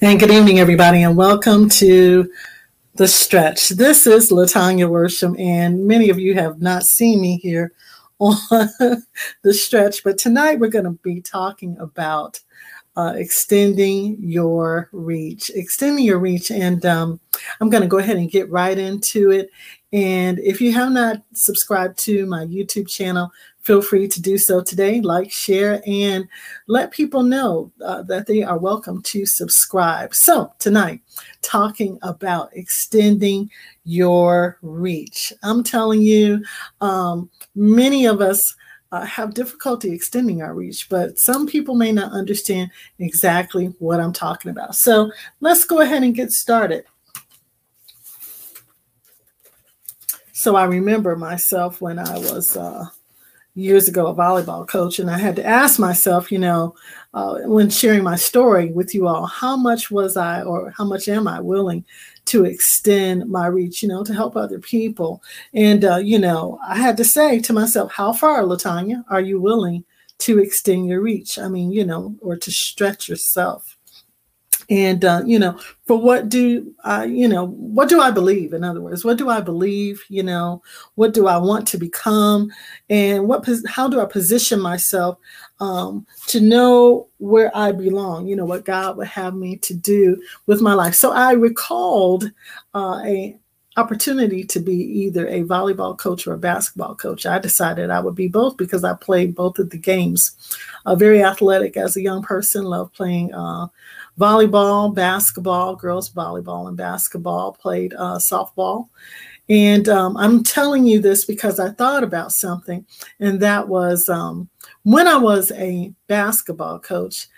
And good evening, everybody, and welcome to The Stretch. This is Latanya Worsham, and many of you have not seen me here on The Stretch, but tonight we're going to be talking about uh, extending your reach, extending your reach. And um, I'm going to go ahead and get right into it. And if you have not subscribed to my YouTube channel, feel free to do so today. Like, share, and let people know uh, that they are welcome to subscribe. So, tonight, talking about extending your reach. I'm telling you, um, many of us. Uh, have difficulty extending our reach, but some people may not understand exactly what I'm talking about. So let's go ahead and get started. So I remember myself when I was uh, years ago a volleyball coach, and I had to ask myself, you know, uh, when sharing my story with you all, how much was I or how much am I willing to extend my reach, you know, to help other people? And, uh, you know, I had to say to myself, how far, Latanya, are you willing to extend your reach? I mean, you know, or to stretch yourself and uh, you know for what do i you know what do i believe in other words? What do i believe you know? What do i want to become? And what how do i position myself um, to know where i belong you know what god would have me to do with my life? So i recalled uh, a opportunity to be either a volleyball coach or a basketball coach. I decided I would be both because I played both of the games. Uh, very athletic as a young person, loved playing uh, volleyball, basketball, girls volleyball and basketball, played uh, softball. And um, I'm telling you this because I thought about something, and that was um, when I was a basketball coach,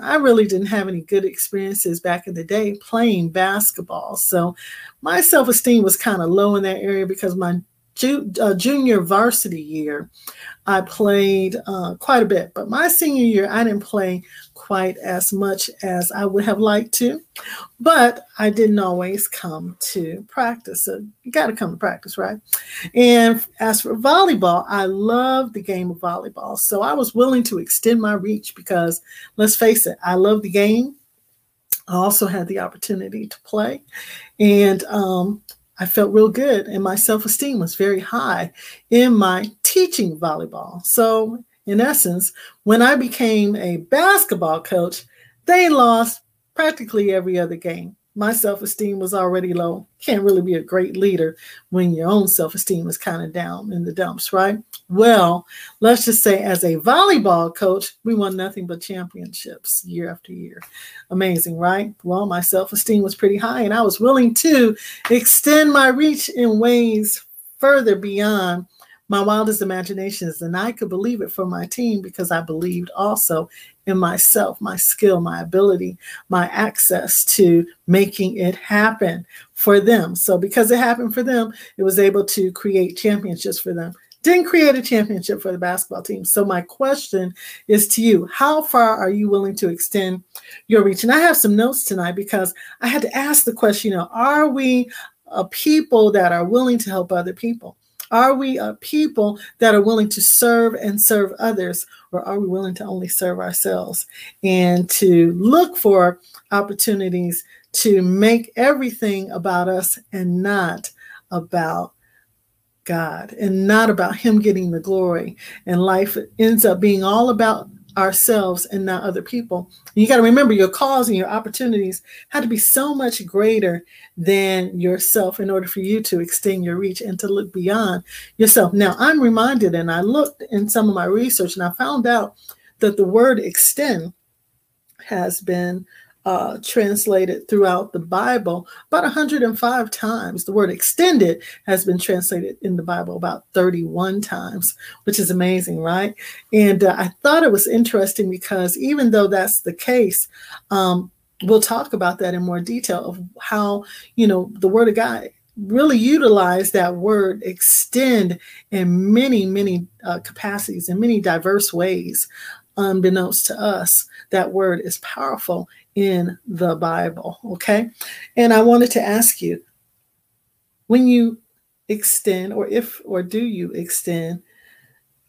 I really didn't have any good experiences back in the day playing basketball. So my self esteem was kind of low in that area because my ju- uh, junior varsity year, I played uh, quite a bit. But my senior year, I didn't play quite as much as I would have liked to. But I didn't always come to practice. So you got to come to practice, right? And as for volleyball, I love the game of volleyball. So I was willing to extend my reach because let's face it, I love the game. I also had the opportunity to play. And um, I felt real good and my self esteem was very high in my teaching volleyball. So, in essence, when I became a basketball coach, they lost practically every other game my self esteem was already low. Can't really be a great leader when your own self esteem is kind of down in the dumps, right? Well, let's just say, as a volleyball coach, we won nothing but championships year after year. Amazing, right? Well, my self esteem was pretty high, and I was willing to extend my reach in ways further beyond my wildest imaginations. And I could believe it for my team because I believed also in myself, my skill, my ability, my access to making it happen for them. So because it happened for them, it was able to create championships for them. Didn't create a championship for the basketball team. So my question is to you, how far are you willing to extend your reach? And I have some notes tonight because I had to ask the question, you know, are we a people that are willing to help other people? Are we a people that are willing to serve and serve others, or are we willing to only serve ourselves and to look for opportunities to make everything about us and not about God and not about Him getting the glory? And life ends up being all about ourselves and not other people. You got to remember your cause and your opportunities had to be so much greater than yourself in order for you to extend your reach and to look beyond yourself. Now, I'm reminded, and I looked in some of my research, and I found out that the word extend has been uh, translated throughout the Bible about 105 times. The word extended has been translated in the Bible about 31 times, which is amazing, right? And uh, I thought it was interesting because even though that's the case, um, we'll talk about that in more detail of how, you know, the Word of God really utilize that word extend in many, many uh, capacities, in many diverse ways. Unbeknownst to us, that word is powerful in the Bible. Okay. And I wanted to ask you when you extend, or if, or do you extend,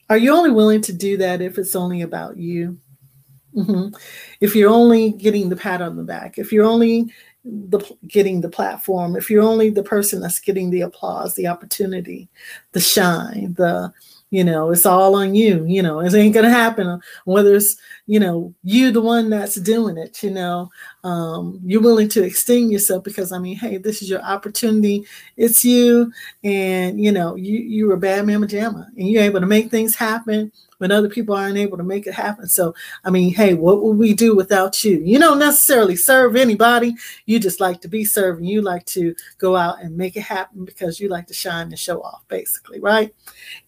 are you only willing to do that if it's only about you? Mm-hmm. If you're only getting the pat on the back, if you're only the getting the platform, if you're only the person that's getting the applause, the opportunity, the shine, the you know, it's all on you. You know, it ain't gonna happen whether it's you know you the one that's doing it. You know, um, you're willing to extend yourself because I mean, hey, this is your opportunity. It's you, and you know, you you're a bad mama jamma, and you're able to make things happen when other people aren't able to make it happen. So, I mean, hey, what would we do without you? You don't necessarily serve anybody. You just like to be serving. you like to go out and make it happen because you like to shine and show off, basically, right?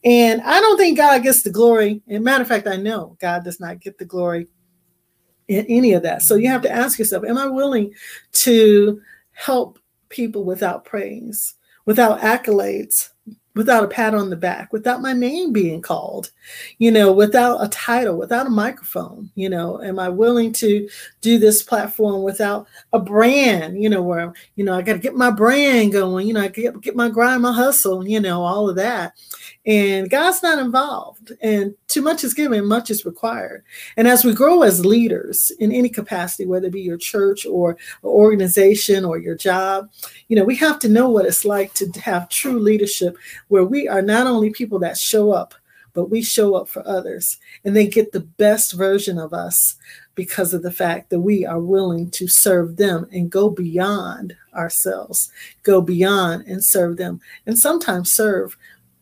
And I don't think God gets the glory. And matter of fact, I know God does not get the glory in any of that. So you have to ask yourself, am I willing to help people without praise, without accolades, without a pat on the back, without my name being called, you know, without a title, without a microphone, you know, am I willing to do this platform without a brand, you know, where, you know, I got to get my brand going, you know, I get, get my grind, my hustle, you know, all of that. And God's not involved. And too much is given, much is required. And as we grow as leaders in any capacity, whether it be your church or organization or your job, you know, we have to know what it's like to have true leadership where we are not only people that show up, but we show up for others. And they get the best version of us because of the fact that we are willing to serve them and go beyond ourselves, go beyond and serve them, and sometimes serve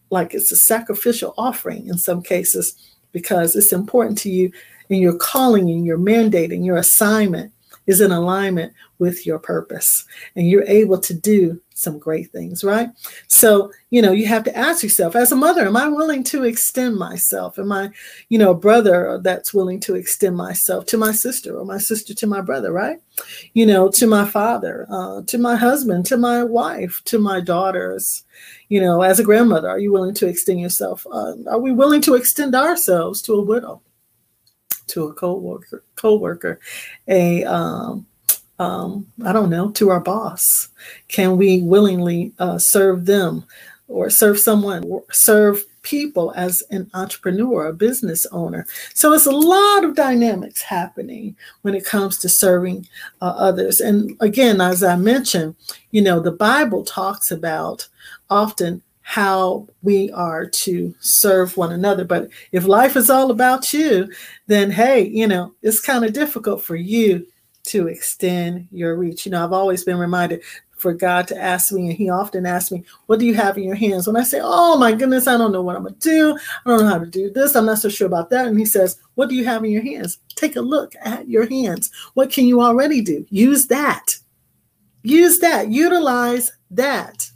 like it's a sacrificial offering in some cases because it's important to you and your calling and your mandate and your assignment is in alignment with your purpose. And you're able to do some great things right? So you know you have to ask yourself as a mother am i willing to extend myself? Am i you know a brother that's willing to extend myself to my sister or my sister to my brother right? You know to my father uh, to my husband to my wife to my daughters. You know as a grandmother are you willing to extend yourself? Uh, are we willing to extend ourselves to a widow to a co-worker co-worker a um, um, I don't know, to our boss? Can we willingly uh, serve them or serve someone, or serve people as an entrepreneur, a business owner? So it's a lot of dynamics happening when it comes to serving uh, others. And again, as I mentioned, you know, the Bible talks about often how we are to serve one another. But if life is all about you, then hey, you know, it's kind of difficult for you to extend your reach. You know, I've always been reminded for God to ask me, and He often asks me, What do you have in your hands? When I say, Oh my goodness, I don't know what I'm to do. I don't know how to do this. I'm not so sure about that. And He says, What do you have in your hands? Take a look at your hands. What can you already do? Use that. Use that. Utilize that.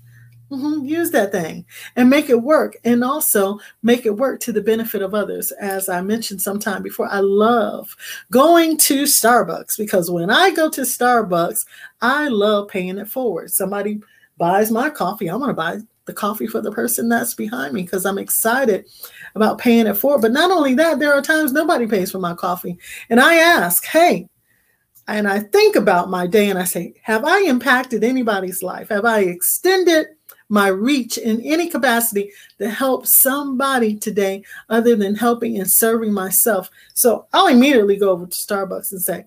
Mm-hmm. Use that thing and make it work, and also make it work to the benefit of others. As I mentioned sometime before, I love going to Starbucks because when I go to Starbucks, I love paying it forward. Somebody buys my coffee, I'm going to buy the coffee for the person that's behind me because I'm excited about paying it forward. But not only that, there are times nobody pays for my coffee, and I ask, "Hey." And I think about my day and I say, Have I impacted anybody's life? Have I extended my reach in any capacity to help somebody today other than helping and serving myself. So I'll immediately go over to Starbucks and say,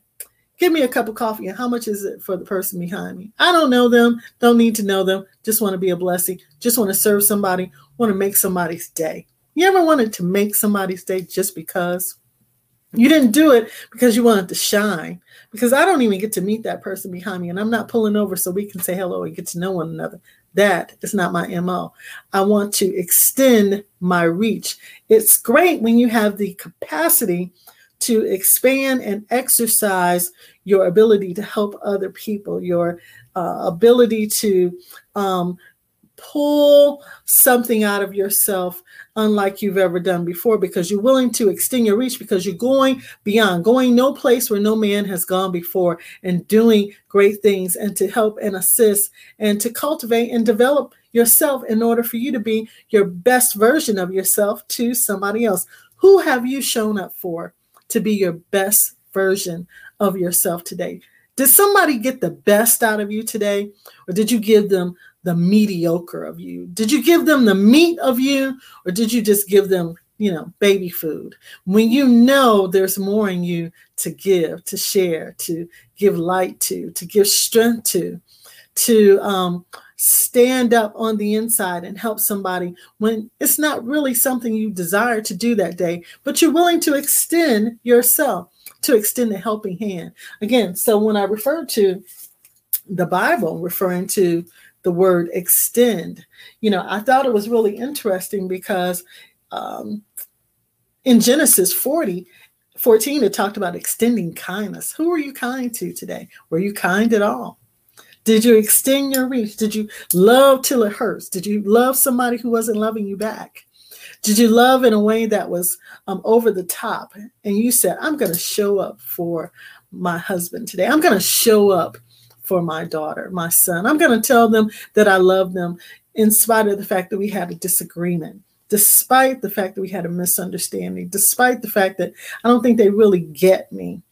Give me a cup of coffee. And how much is it for the person behind me? I don't know them, don't need to know them, just want to be a blessing, just want to serve somebody, want to make somebody's day. You ever wanted to make somebody's day just because? You didn't do it because you wanted to shine. Because I don't even get to meet that person behind me, and I'm not pulling over so we can say hello and get to know one another. That is not my MO. I want to extend my reach. It's great when you have the capacity to expand and exercise your ability to help other people, your uh, ability to um, pull something out of yourself unlike you've ever done before because you're willing to extend your reach because you're going beyond, going no place where no man has gone before and doing great things and to help and assist and to cultivate and develop yourself in order for you to be your best version of yourself to somebody else. Who have you shown up for to be your best version of yourself today? Did somebody get the best out of you today? Or did you give them the mediocre of you? Did you give them the meat of you, or did you just give them, you know, baby food. When you know there's more in you to give, to share, to give light to, to give strength to, to um, stand up on the inside and help somebody when it's not really something you desire to do that day, but you're willing to extend yourself, to extend a helping hand. Again, so when I refer to the Bible referring to the word extend, you know, I thought it was really interesting because um, in Genesis 40, 14, it talked about extending kindness. Who are you kind to today? Were you kind at all? Did you extend your reach? Did you love till it hurts? Did you love somebody who wasn't loving you back? Did you love in a way that was um, over the top? And you said, I'm going to show up for my husband today. I'm going to show up for my daughter, my son. I'm going to tell them that I love them in spite of the fact that we had a disagreement, despite the fact that we had a misunderstanding, despite the fact that I don't think they really get me.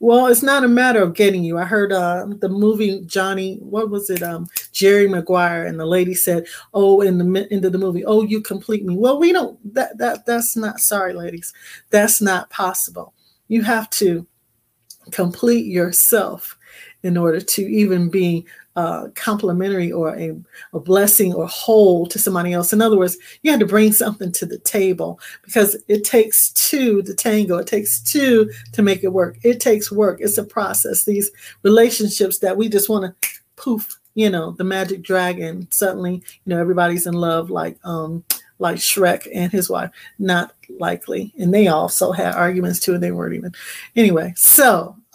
Well, it's not a matter of getting you. I heard uh, the movie Johnny, what was it? Um, Jerry Maguire, and the lady said, "Oh, in the end of the movie, oh, you complete me." Well, we don't. That that that's not. Sorry, ladies, that's not possible. You have to complete yourself in order to even be uh, complimentary or a, a blessing or whole to somebody else. In other words, you had to bring something to the table because it takes two to tango. It takes two to make it work. It takes work. It's a process. These relationships that we just want to poof, you know, the magic dragon. Suddenly, you know, everybody's in love like um like Shrek and his wife. Not likely. And they also had arguments too, and they weren't even. Anyway, so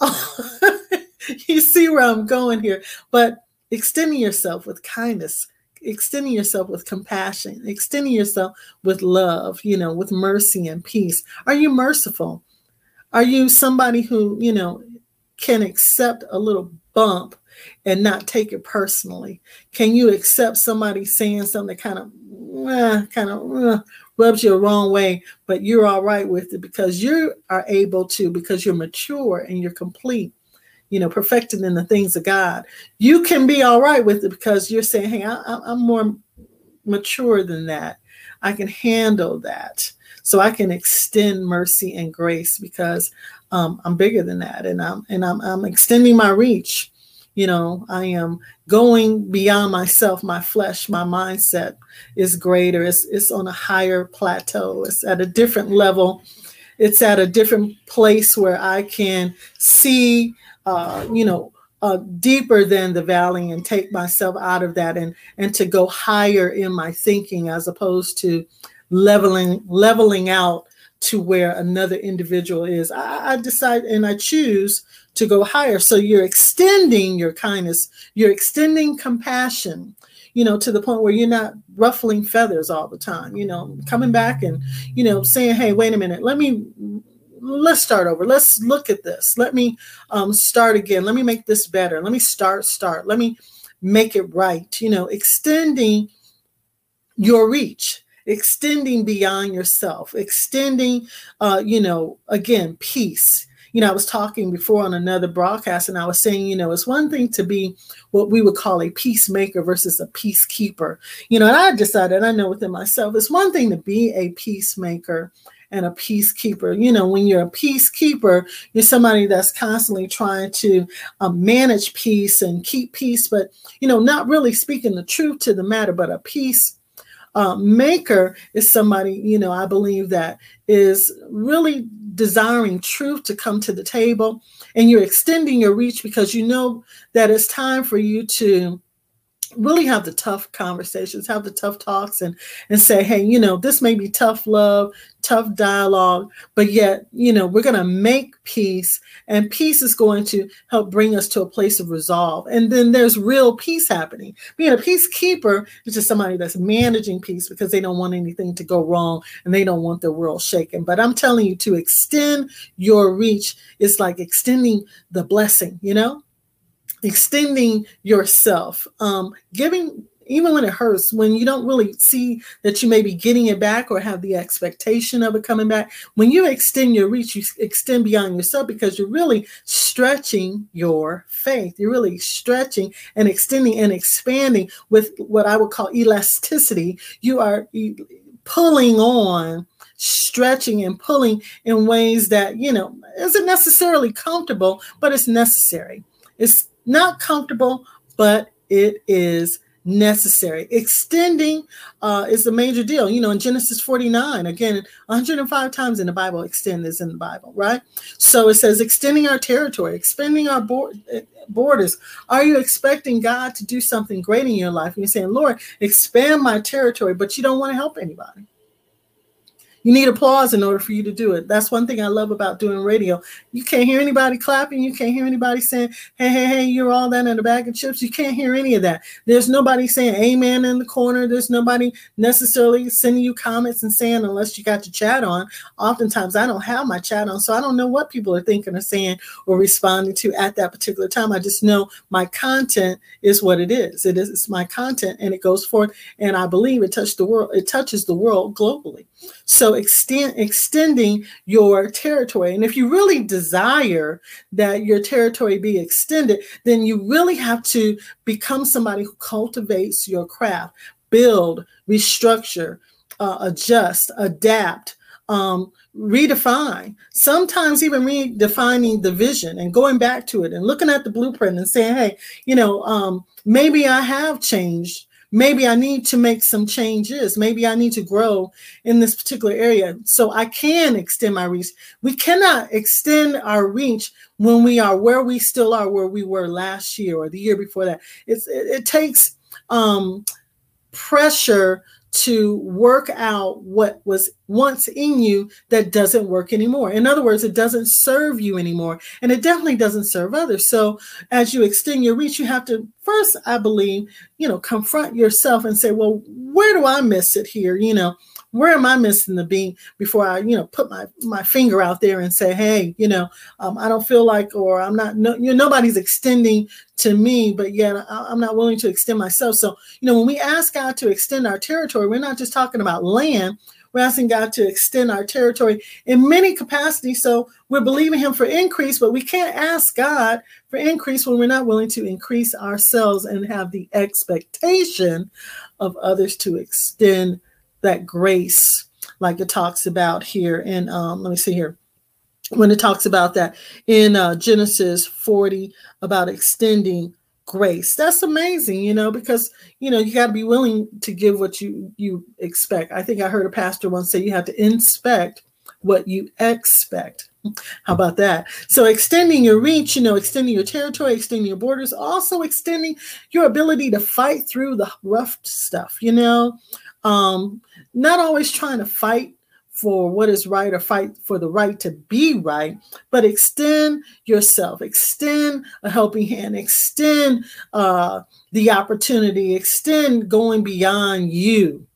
you see where I'm going here. But extending yourself with kindness, extending yourself with compassion, extending yourself with love, you know, with mercy and peace. Are you merciful? Are you somebody who, you know, can accept a little bump and not take it personally? Can you accept somebody saying something that kind of, eh, kind of uh, rubs you the wrong way, but you're all right with it because you are able to, because you're mature and you're complete you know, perfected in the things of God, you can be all right with it because you're saying, hey, I, am more mature than that. I can handle that. So I can extend mercy and grace because um, I'm bigger than that, and I'm and I'm, I'm extending my reach. You know, I am going beyond myself. My flesh, my mindset is greater. It's, it's on a higher plateau. It's at a different level. It's at a different place where I can see uh, you know, uh, deeper than the valley and take myself out of that and and to go higher in my thinking as opposed to leveling leveling out to where another individual is. I, I decide and I choose to go higher. So you're extending your kindness, you're extending compassion, you know, to the point where you're not ruffling feathers all the time, you know, coming back and, you know, saying, hey, wait a minute, let me let's start over. Let's look at this. Let me um, start again. Let me make this better. Let me start, start. Let me make it right. You know, extending your reach, extending beyond yourself, extending, uh, you know, again, peace. You know, I was talking before on another broadcast and I was saying, you know, it's one thing to be what we would call a peacemaker versus a peacekeeper. You know, and I decided, I know within myself, it's one thing to be a peacemaker and a peacekeeper. You know, when you're a peacekeeper, you're somebody that's constantly trying to um, manage peace and keep peace, but, you know, not really speaking the truth to the matter, but a peace uh, maker is somebody, you know, I believe that is really desiring truth to come to the table and you're extending your reach because you know that it's time for you to really have the tough conversations, have the tough talks, and and say, hey, you know, this may be tough love, tough dialogue, but yet, you know, we're going to make peace, and peace is going to help bring us to a place of resolve. And then there's real peace happening. Being a peacekeeper is just somebody that's managing peace because they don't want anything to go wrong and they don't want the world shaken. But I'm telling you, to extend your reach is like extending the blessing, you know? Extending yourself, um, giving even when it hurts, when you don't really see that you may be getting it back or have the expectation of it coming back, when you extend your reach, you extend beyond yourself because you're really stretching your faith. You're really stretching and extending and expanding with what I would call elasticity. You are pulling on stretching and pulling in ways that, you know, isn't necessarily comfortable, but it's necessary. It's not comfortable, but it is necessary. Extending uh, is a major deal. You know, in Genesis 49, again, 105 times in the Bible, extend is in the Bible, right? So it says extending our territory, expanding our board, borders. Are you expecting God to do something great in your life? And you're saying, Lord, expand my territory, but you don't want to help anybody. You need applause in order for you to do it. That's one thing I love about doing radio. You can't hear anybody clapping. You can't hear anybody saying, hey, hey, hey, you're all that in a bag of chips. You can't hear any of that. There's nobody saying amen in the corner. There's nobody necessarily sending you comments and saying, unless you got your chat on. Oftentimes, I don't have my chat on, so I don't know what people are thinking or saying or responding to at that particular time. I just know my content is what it is. It is it's my content and it goes forth. And I believe it touches the world, it touches the world globally. So extend extending your territory. And if you really desire that your territory be extended, then you really have to become somebody who cultivates your craft, build, restructure, uh, adjust, adapt, um, redefine, sometimes even redefining the vision and going back to it and looking at the blueprint and saying, hey, you know, um, maybe I have changed maybe I need to make some changes. Maybe I need to grow in this particular area so I can extend my reach. We cannot extend our reach when we are where we still are, where we were last year or the year before that. It's, it, it takes um, pressure to work out what was once in you that doesn't work anymore. In other words, it doesn't serve you anymore, and it definitely doesn't serve others. So, as you extend your reach, you have to first, I believe, you know, confront yourself and say, well, where do I miss it here? You know, where am I missing the beat before I, you know, put my my finger out there and say, hey, you know, um, I don't feel like, or I'm not, no, you know, nobody's extending to me, but yet I, am not willing to extend myself. So, you know, when we ask God to extend our territory, we're not just talking about land. We're asking God to extend our territory in many capacities. So we're believing Him for increase, but we can't ask God for increase when we're not willing to increase ourselves and have the expectation of others to extend that grace, like it talks about here in, um, let me see here, when it talks about that in uh, Genesis 40 about extending grace. That's amazing, you know, because you know you got to be willing to give what you you expect. I think I heard a pastor once say you have to inspect what you expect. How about that? So extending your reach, you know, extending your territory, extending your borders, also extending your ability to fight through the rough stuff, you know. Um, not always trying to fight for what is right or fight for the right to be right, but extend yourself, extend a helping hand, extend uh, the opportunity, extend going beyond you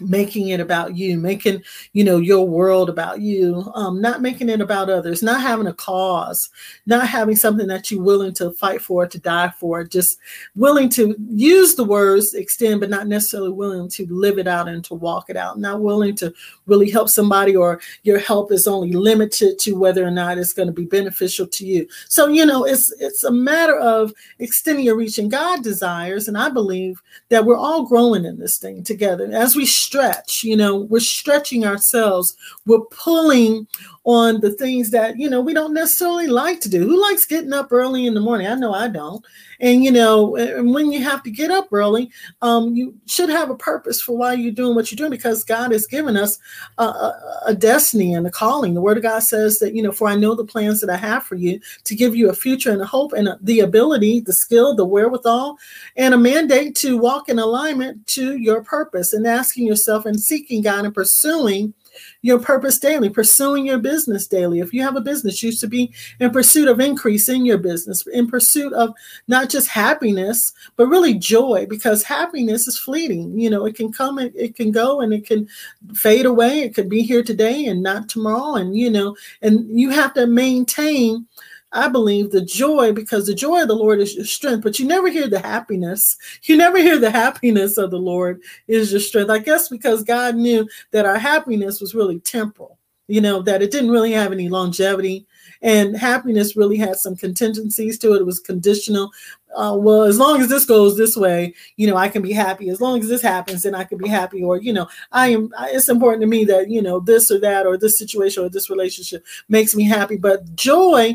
making it about you making you know your world about you um, not making it about others not having a cause not having something that you're willing to fight for to die for just willing to use the words extend but not necessarily willing to live it out and to walk it out not willing to really help somebody or your help is only limited to whether or not it's going to be beneficial to you. So you know it's it's a matter of extending your reach and god desires and i believe that we're all growing in this thing together. As we stretch you know we're stretching ourselves. We're pulling on the things that you know we don't necessarily like to do. Who likes getting up early in the morning? I know i don't. And you know and when you have to get up early um, you should have a purpose for why you're doing what you're doing because god has given us a, a, destiny and a calling. The word of god says that you know for i know the plans that i have for you to give you a future and a hope and a, the ability the skill the wherewithal and a mandate to walk in alignment to your purpose and asking yourself and seeking god and pursuing your purpose daily, pursuing your business daily. If you have a business, you should be in pursuit of increasing your business, in pursuit of not just happiness, but really joy, because happiness is fleeting. You know, it can come and it can go and it can fade away. It could be here today and not tomorrow. And, you know, and you have to maintain I believe the joy, because the joy of the Lord is your strength, but you never hear the happiness. You never hear the happiness of the Lord is your strength. I guess because God knew that our happiness was really temporal, you know, that it didn't really have any longevity. And happiness really had some contingencies to it. It was conditional. Uh, well, as long as this goes this way, you know, I can be happy. As long as this happens, then I can be happy. Or, you know, I am, it's important to me that, you know, this or that, or this situation or this relationship makes me happy. But joy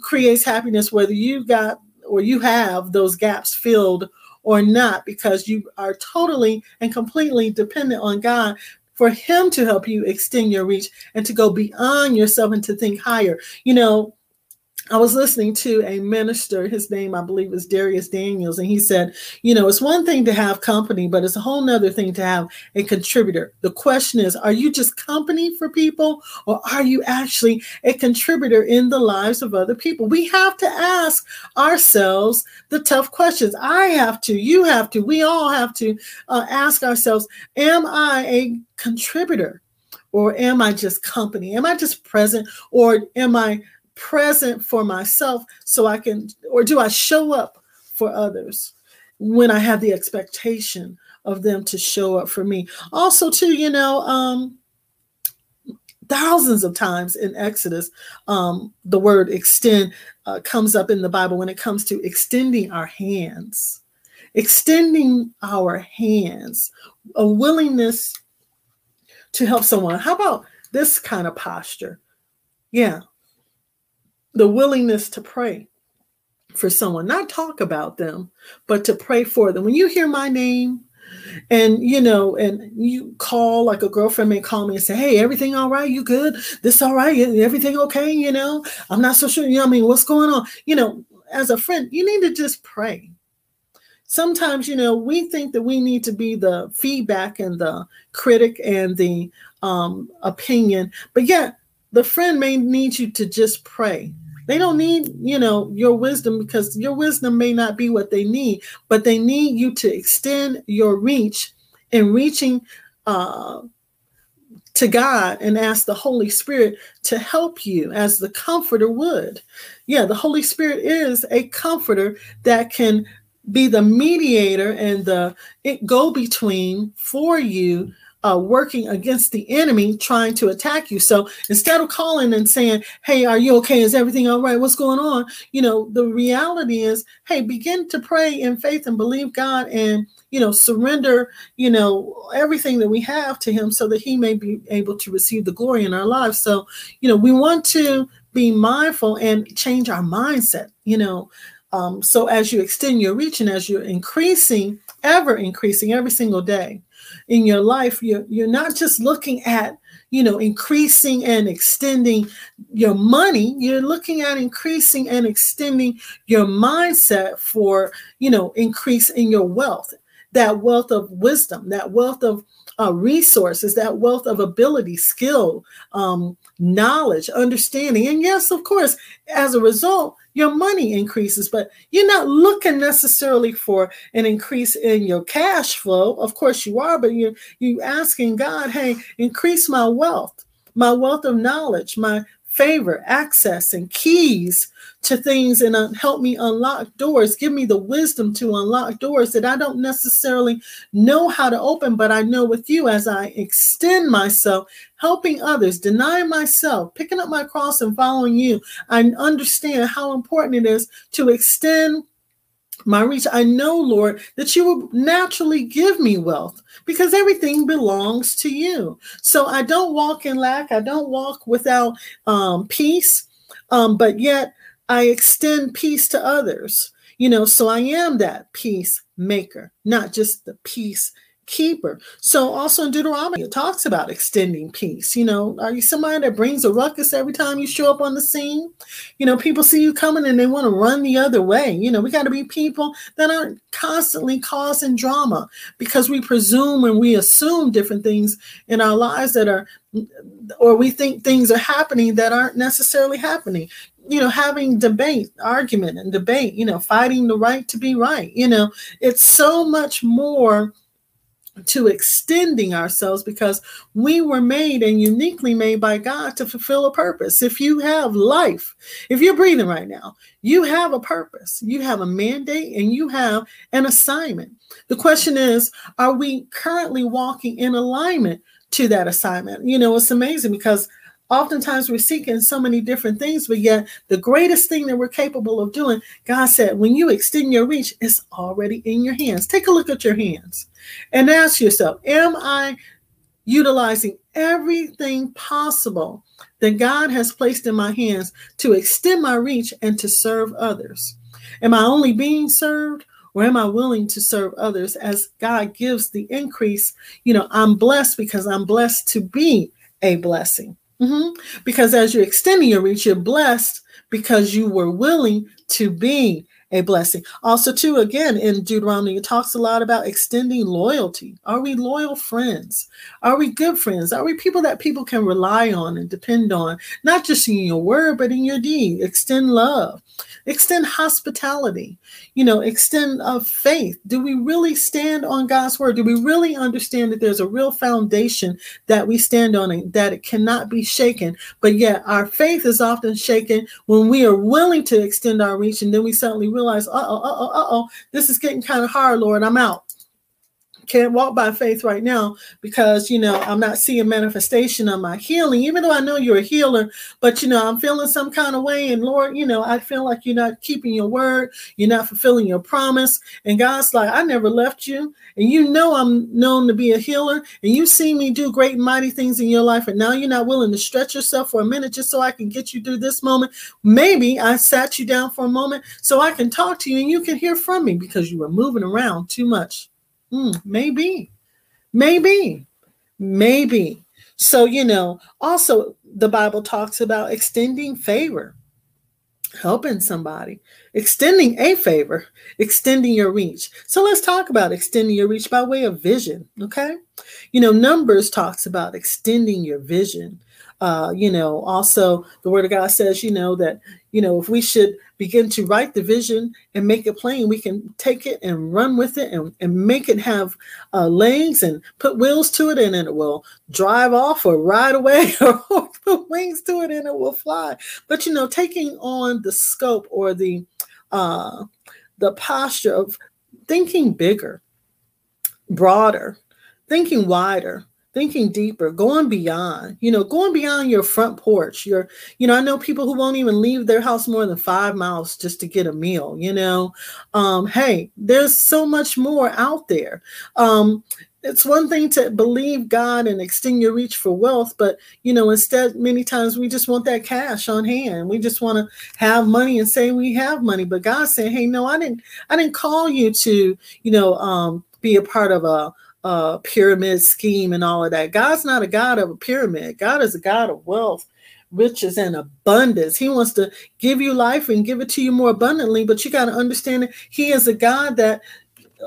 creates happiness, whether you got or you have those gaps filled or not, because you are totally and completely dependent on God for him to help you extend your reach and to go beyond yourself and to think higher. You know, I was listening to a minister, his name I believe is Dharius Daniels, and he said, you know, it's one thing to have company, but it's a whole nother thing to have a contributor. The question is, are you just company for people or are you actually a contributor in the lives of other people? We have to ask ourselves the tough questions. I have to, you have to, we all have to uh, ask ourselves, am I a contributor? Or am I just company? Am I just present? Or am I present for myself so I can, or do I show up for others when I have the expectation of them to show up for me? Also, too, you know, um, thousands of times in Exodus, um, the word extend uh, comes up in the Bible when it comes to extending our hands. Extending our hands, a willingness to help someone. How about this kind of posture? Yeah, the willingness to pray for someone, not talk about them, but to pray for them. When you hear my name, and you know, and you call like a girlfriend may call me and say, "Hey, everything all right? You good? This all right? Everything okay? You know, I'm not so sure. You know, I mean, what's going on? You know, as a friend, you need to just pray. Sometimes, you know, we think that we need to be the feedback and the critic and the um, opinion, but yet the friend may need you to just pray they don't need, you know, your wisdom because your wisdom may not be what they need, but they need you to extend your reach in reaching uh, to God and ask the Holy Spirit to help you as the comforter would. Yeah, the Holy Spirit is a comforter that can be the mediator and the go between for you uh, working against the enemy trying to attack you. So instead of calling and saying, Hey, are you okay? Is everything all right? What's going on? You know, the reality is, hey, begin to pray in faith and believe God and, you know, surrender, you know, everything that we have to Him so that He may be able to receive the glory in our lives. So, you know, we want to be mindful and change our mindset, you know. Um, so as you extend your reach and as you're increasing, ever increasing every single day, in your life, you're, you're not just looking at, you know, increasing and extending your money, you're looking at increasing and extending your mindset for, you know, increase in your wealth, that wealth of wisdom, that wealth of uh, resources, that wealth of ability, skill, um, knowledge, understanding. And yes, of course, as a result, your money increases, but you're not looking necessarily for an increase in your cash flow. Of course you are, but you're you asking God, hey, increase my wealth, my wealth of knowledge, my favor, access, and keys to things and uh, help me unlock doors. Give me the wisdom to unlock doors that I don't necessarily know how to open, but I know with you as I extend myself, helping others, denying myself, picking up my cross and following you. I understand how important it is to extend my reach. I know, Lord, that you will naturally give me wealth because everything belongs to you. So I don't walk in lack. I don't walk without um, peace. Um, but yet I extend peace to others. You know, so I am that peace maker, not just the peace keeper. So also in Deuteronomy, it talks about extending peace. You know, are you somebody that brings a ruckus every time you show up on the scene? You know, people see you coming and they want to run the other way. You know, we got to be people that aren't constantly causing drama because we presume and we assume different things in our lives that are or we think things are happening that aren't necessarily happening you know, having debate, argument, and debate, you know, fighting the right to be right. You know, it's so much more to extending ourselves because we were made and uniquely made by God to fulfill a purpose. If you have life, if you're breathing right now, you have a purpose, you have a mandate, and you have an assignment. The question is, are we currently walking in alignment to that assignment? You know, it's amazing because Oftentimes we're seeking so many different things, but yet the greatest thing that we're capable of doing, God said, when you extend your reach, it's already in your hands. Take a look at your hands and ask yourself, am I utilizing everything possible that God has placed in my hands to extend my reach and to serve others? Am I only being served or am I willing to serve others as God gives the increase? You know, I'm blessed because I'm blessed to be a blessing. Mm-hmm. Because as you're extending your reach, you're blessed because you were willing to be a blessing. Also, too, again, in Deuteronomy, it talks a lot about extending loyalty. Are we loyal friends? Are we good friends? Are we people that people can rely on and depend on, not just in your word, but in your deed? Extend love extend hospitality you know extend of faith. Do we really stand on god's word? Do we really understand that there's a real foundation that we stand on and that it cannot be shaken? But yet our faith is often shaken when we are willing to extend our reach and then we suddenly realize uh-oh uh-oh uh-oh this is getting kind of hard lord. I'm out can't walk by faith right now because you know I'm not seeing manifestation of my healing, even though I know you're a healer, but you know, I'm feeling some kind of way. And Lord, you know, I feel like you're not keeping your word, you're not fulfilling your promise. And God's like, I never left you. And you know I'm known to be a healer, and you see me do great mighty things in your life, and now you're not willing to stretch yourself for a minute just so I can get you through this moment. Maybe I sat you down for a moment so I can talk to you and you can hear from me because you were moving around too much. Mm, maybe, maybe, maybe. So, you know, also the Bible talks about extending favor, helping somebody, extending a favor, extending your reach. So, let's talk about extending your reach by way of vision. Okay. You know, Numbers talks about extending your vision. Uh, you know, also the word of God says, you know, that, you know, if we should begin to write the vision and make it plain, we can take it and run with it and, and make it have uh, legs and put wheels to it and then it will drive off or ride away or put wings to it and it will fly. But, you know, taking on the scope or the, uh, the posture of thinking bigger, broader, thinking wider, thinking deeper, going beyond, you know, going beyond your front porch. Your, you know, I know people who won't even leave their house more than five miles just to get a meal, you know. Um, hey, there's so much more out there. Um, it's one thing to believe God and extend your reach for wealth, but you know, instead, many times we just want that cash on hand. We just want to have money and say we have money. But God saying, "Hey, no, I didn't. I didn't call you to, you know, um, be a part of a uh, pyramid scheme and all of that. God's not a God of a pyramid. God is a God of wealth, riches, and abundance. He wants to give you life and give it to you more abundantly, but you got to understand that He is a God that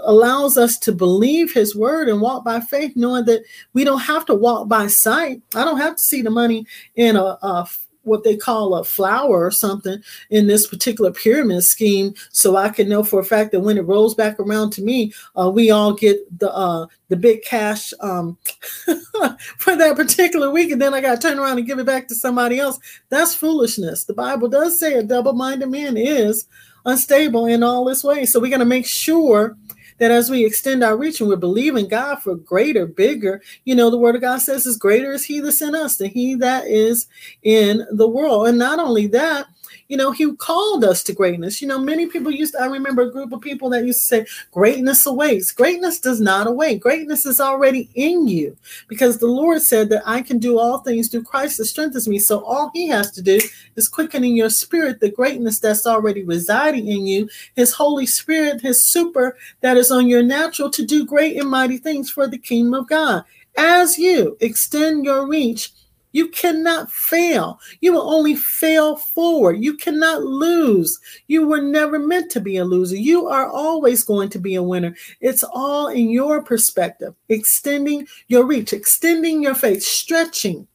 allows us to believe his word and walk by faith knowing that we don't have to walk by sight i don't have to see the money in a, a what they call a flower or something in this particular pyramid scheme. So i can know for a fact that when it rolls back around to me uh, we all get the uh, the big cash um, for that particular week and then i got to turn around and give it back to somebody else. That's foolishness. The bible does say a double-minded man is unstable in all this way so we're going to make sure that as we extend our reach and we're believing God for greater, bigger, you know, the word of God says is greater is he that's in us than he that is in the world. And not only that, you know, he called us to greatness. You know, many people used to, I remember a group of people that used to say, greatness awaits. Greatness does not await. Greatness is already in you because the Lord said that I can do all things through Christ that strengthens me. So all he has to do is quickening your spirit, the greatness that's already residing in you, his Holy Spirit, his super that is on your natural to do great and mighty things for the kingdom of God. As you extend your reach you cannot fail. You will only fail forward. You cannot lose. You were never meant to be a loser. You are always going to be a winner. It's all in your perspective, extending your reach, extending your faith, stretching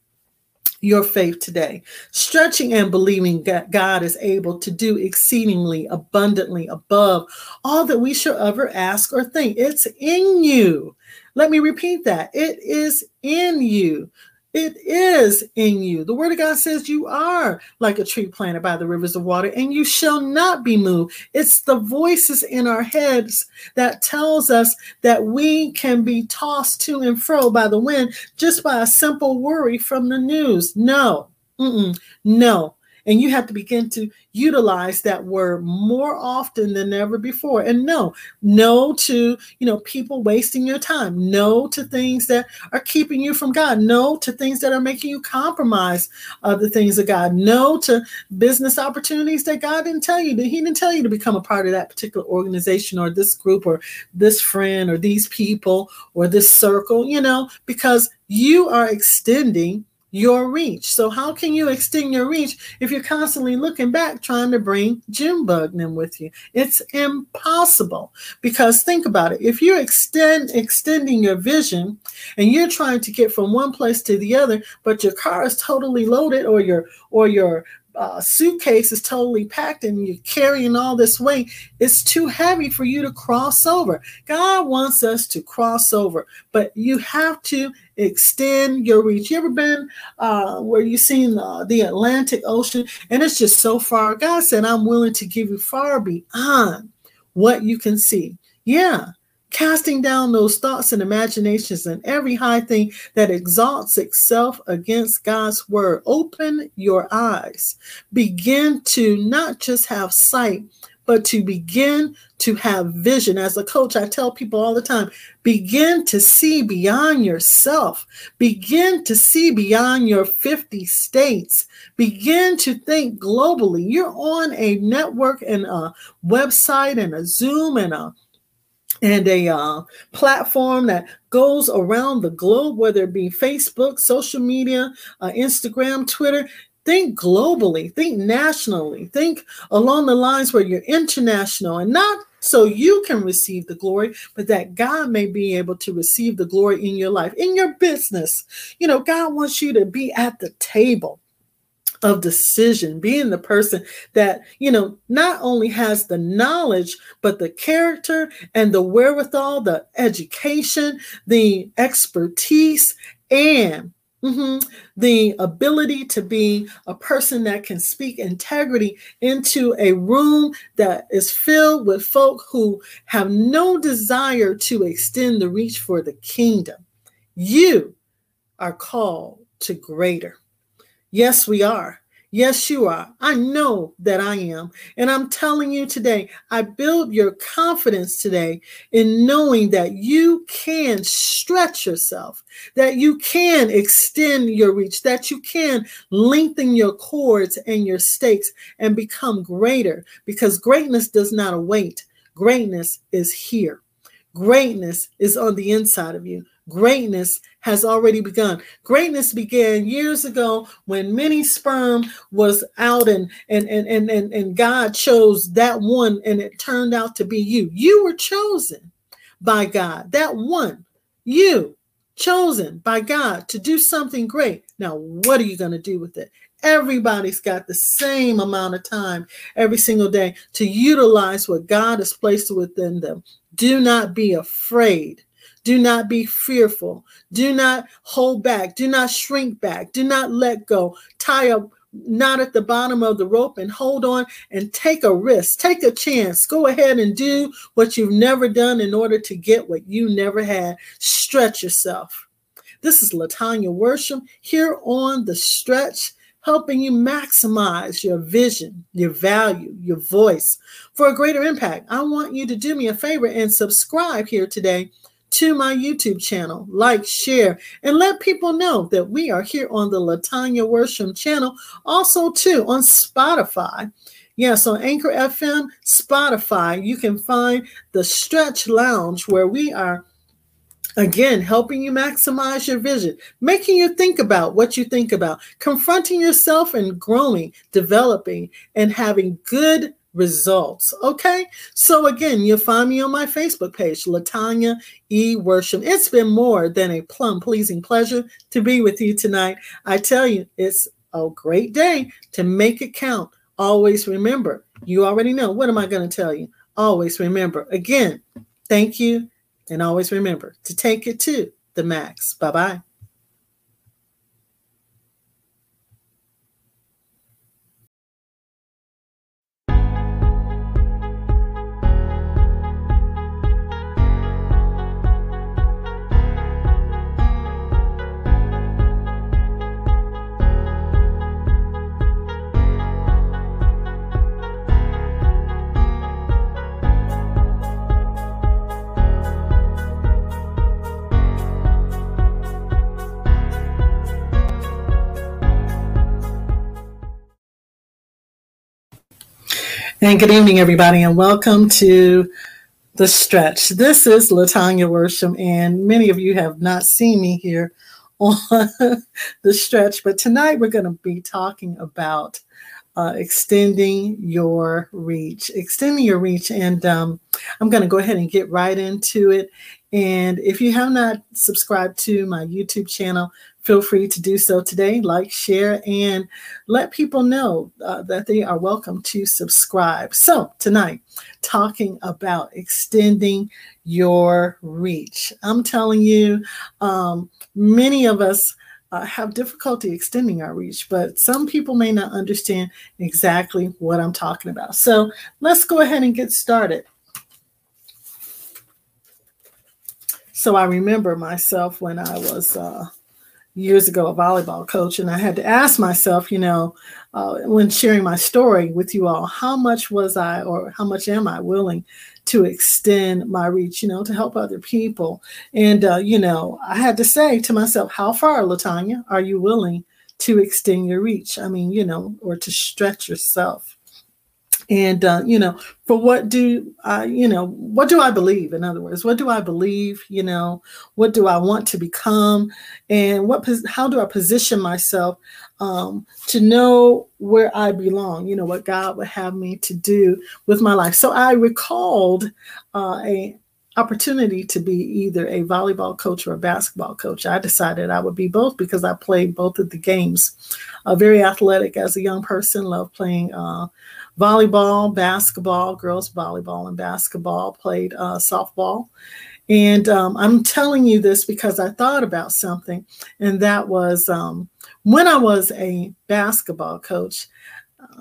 your faith today, stretching and believing that God is able to do exceedingly abundantly above all that we shall ever ask or think. It's in you. Let me repeat that. It is in you. It is in you. The word of God says you are like a tree planted by the rivers of water and you shall not be moved. It's the voices in our heads that tells us that we can be tossed to and fro by the wind just by a simple worry from the news. No, Mm-mm. No. And you have to begin to utilize that word more often than ever before. And no, no to, you know, people wasting your time. No to things that are keeping you from God. No to things that are making you compromise uh, the things of God. No to business opportunities that God didn't tell you that He didn't tell you to become a part of that particular organization or this group or this friend or these people or this circle, you know, because you are extending your reach. So how can you extend your reach if you're constantly looking back trying to bring Jim Bugnan with you? It's impossible because think about it. If you're extend extending your vision and you're trying to get from one place to the other, but your car is totally loaded or your or your uh, suitcase is totally packed and you're carrying all this weight, it's too heavy for you to cross over. God wants us to cross over, but you have to extend your reach. You ever been uh, where you've seen uh, the Atlantic Ocean and it's just so far? God said, I'm willing to give you far beyond what you can see. Yeah, casting down those thoughts and imaginations and every high thing that exalts itself against God's word. Open your eyes. Begin to not just have sight, but to begin to have vision. As a coach, I tell people all the time begin to see beyond yourself, begin to see beyond your 50 states, begin to think globally. You're on a network and a website and a Zoom and a and a uh, platform that goes around the globe, whether it be Facebook, social media, uh, Instagram, Twitter. Think globally, think nationally, think along the lines where you're international and not so you can receive the glory, but that God may be able to receive the glory in your life, in your business. You know, God wants you to be at the table of decision, being the person that, you know, not only has the knowledge, but the character and the wherewithal, the education, the expertise, and Mm-hmm. The ability to be a person that can speak integrity into a room that is filled with folk who have no desire to extend the reach for the kingdom. You are called to greater. Yes, we are. Yes, you are. I know that I am. And I'm telling you today, I build your confidence today in knowing that you can stretch yourself, that you can extend your reach, that you can lengthen your cords and your stakes and become greater because greatness does not await. Greatness is here. Greatness is on the inside of you. Greatness has already begun. Greatness began years ago when many sperm was out and and and and and, and God chose that one and it turned out to be you. You were chosen by God. That one, you chosen by God to do something great. Now, what are you going to do with it? Everybody's got the same amount of time every single day to utilize what God has placed within them. Do not be afraid do not be fearful. Do not hold back. Do not shrink back. Do not let go. Tie a knot at the bottom of the rope and hold on and take a risk. Take a chance. Go ahead and do what you've never done in order to get what you never had. Stretch yourself. This is Latanya Worsham here on the stretch helping you maximize your vision, your value, your voice for a greater impact. I want you to do me a favor and subscribe here today to my YouTube channel. Like, share, and let people know that we are here on the Latanya Worsham channel. Also, too, on Spotify. Yes, on Anchor FM, Spotify, you can find the Stretch Lounge where we are Again, helping you maximize your vision, making you think about what you think about, confronting yourself and growing, developing, and having good results. Okay. So again, you'll find me on my Facebook page, Latanya E. Worsham. It's been more than a plum pleasing pleasure to be with you tonight. I tell you, it's a great day to make it count. Always remember, you already know. What am I going to tell you? Always remember. Again, thank you. And always remember to take it to the max. Bye bye. And good evening, everybody, and welcome to The Stretch. This is Latanya Worsham, and many of you have not seen me here on The Stretch, but tonight we're going to be talking about uh, extending your reach, extending your reach. And um, I'm going to go ahead and get right into it. And if you have not subscribed to my YouTube channel, feel free to do so today. Like, share, and let people know uh, that they are welcome to subscribe. So, tonight, talking about extending your reach. I'm telling you, um, many of us uh, have difficulty extending our reach, but some people may not understand exactly what I'm talking about. So, let's go ahead and get started. So, I remember myself when I was. Uh, years ago a volleyball coach and i had to ask myself you know uh, when sharing my story with you all how much was i or how much am i willing to extend my reach you know to help other people? And uh, you know i had to say to myself how far latanya are you willing to extend your reach? I mean you know or to stretch yourself and uh, you know for what do i you know what do i believe in other words? What do i believe you know? What do i want to become? And what how do i position myself um, to know where i belong you know what god would have me to do with my life? So i recalled uh, a opportunity to be either a volleyball coach or a basketball coach i decided i would be both because i played both of the games uh, very athletic as a young person loved playing uh, volleyball, basketball, girls volleyball and basketball, played uh, softball. And um, I'm telling you this because I thought about something, and that was um, when I was a basketball coach.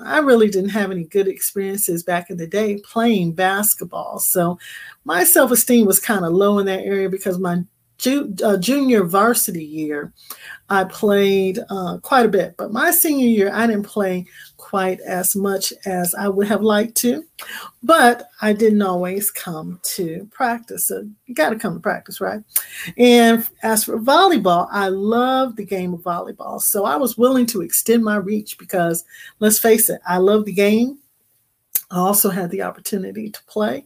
I really didn't have any good experiences back in the day playing basketball. So my self esteem was kind of low in that area because my ju- uh, junior varsity year, I played uh, quite a bit. But my senior year, I didn't play quite as much as I would have liked to. But I didn't always come to practice. So you got to come to practice, right? And as for volleyball, I love the game of volleyball. So I was willing to extend my reach because let's face it, I love the game. I also had the opportunity to play.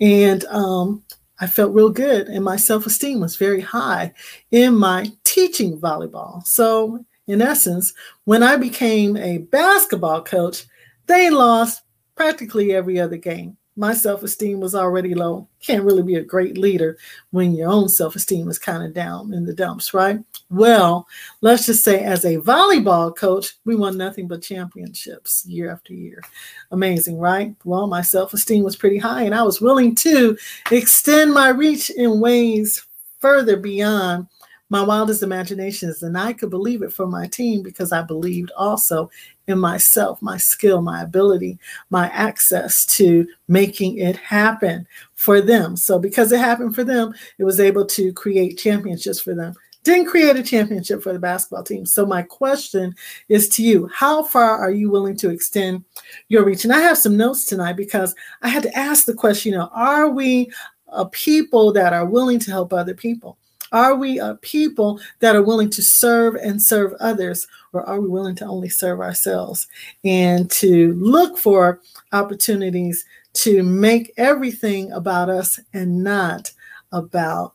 And um, I felt real good and my self esteem was very high in my teaching volleyball. So, in essence, when I became a basketball coach, they lost practically every other game my self esteem was already low. Can't really be a great leader when your own self esteem is kind of down in the dumps, right? Well, let's just say, as a volleyball coach, we won nothing but championships year after year. Amazing, right? Well, my self esteem was pretty high, and I was willing to extend my reach in ways further beyond my wildest imaginations. And I could believe it for my team because I believed also in myself, my skill, my ability, my access to making it happen for them. So because it happened for them, it was able to create championships for them. Didn't create a championship for the basketball team. So my question is to you, how far are you willing to extend your reach? And I have some notes tonight because I had to ask the question, you know, are we a people that are willing to help other people? Are we a people that are willing to serve and serve others, or are we willing to only serve ourselves and to look for opportunities to make everything about us and not about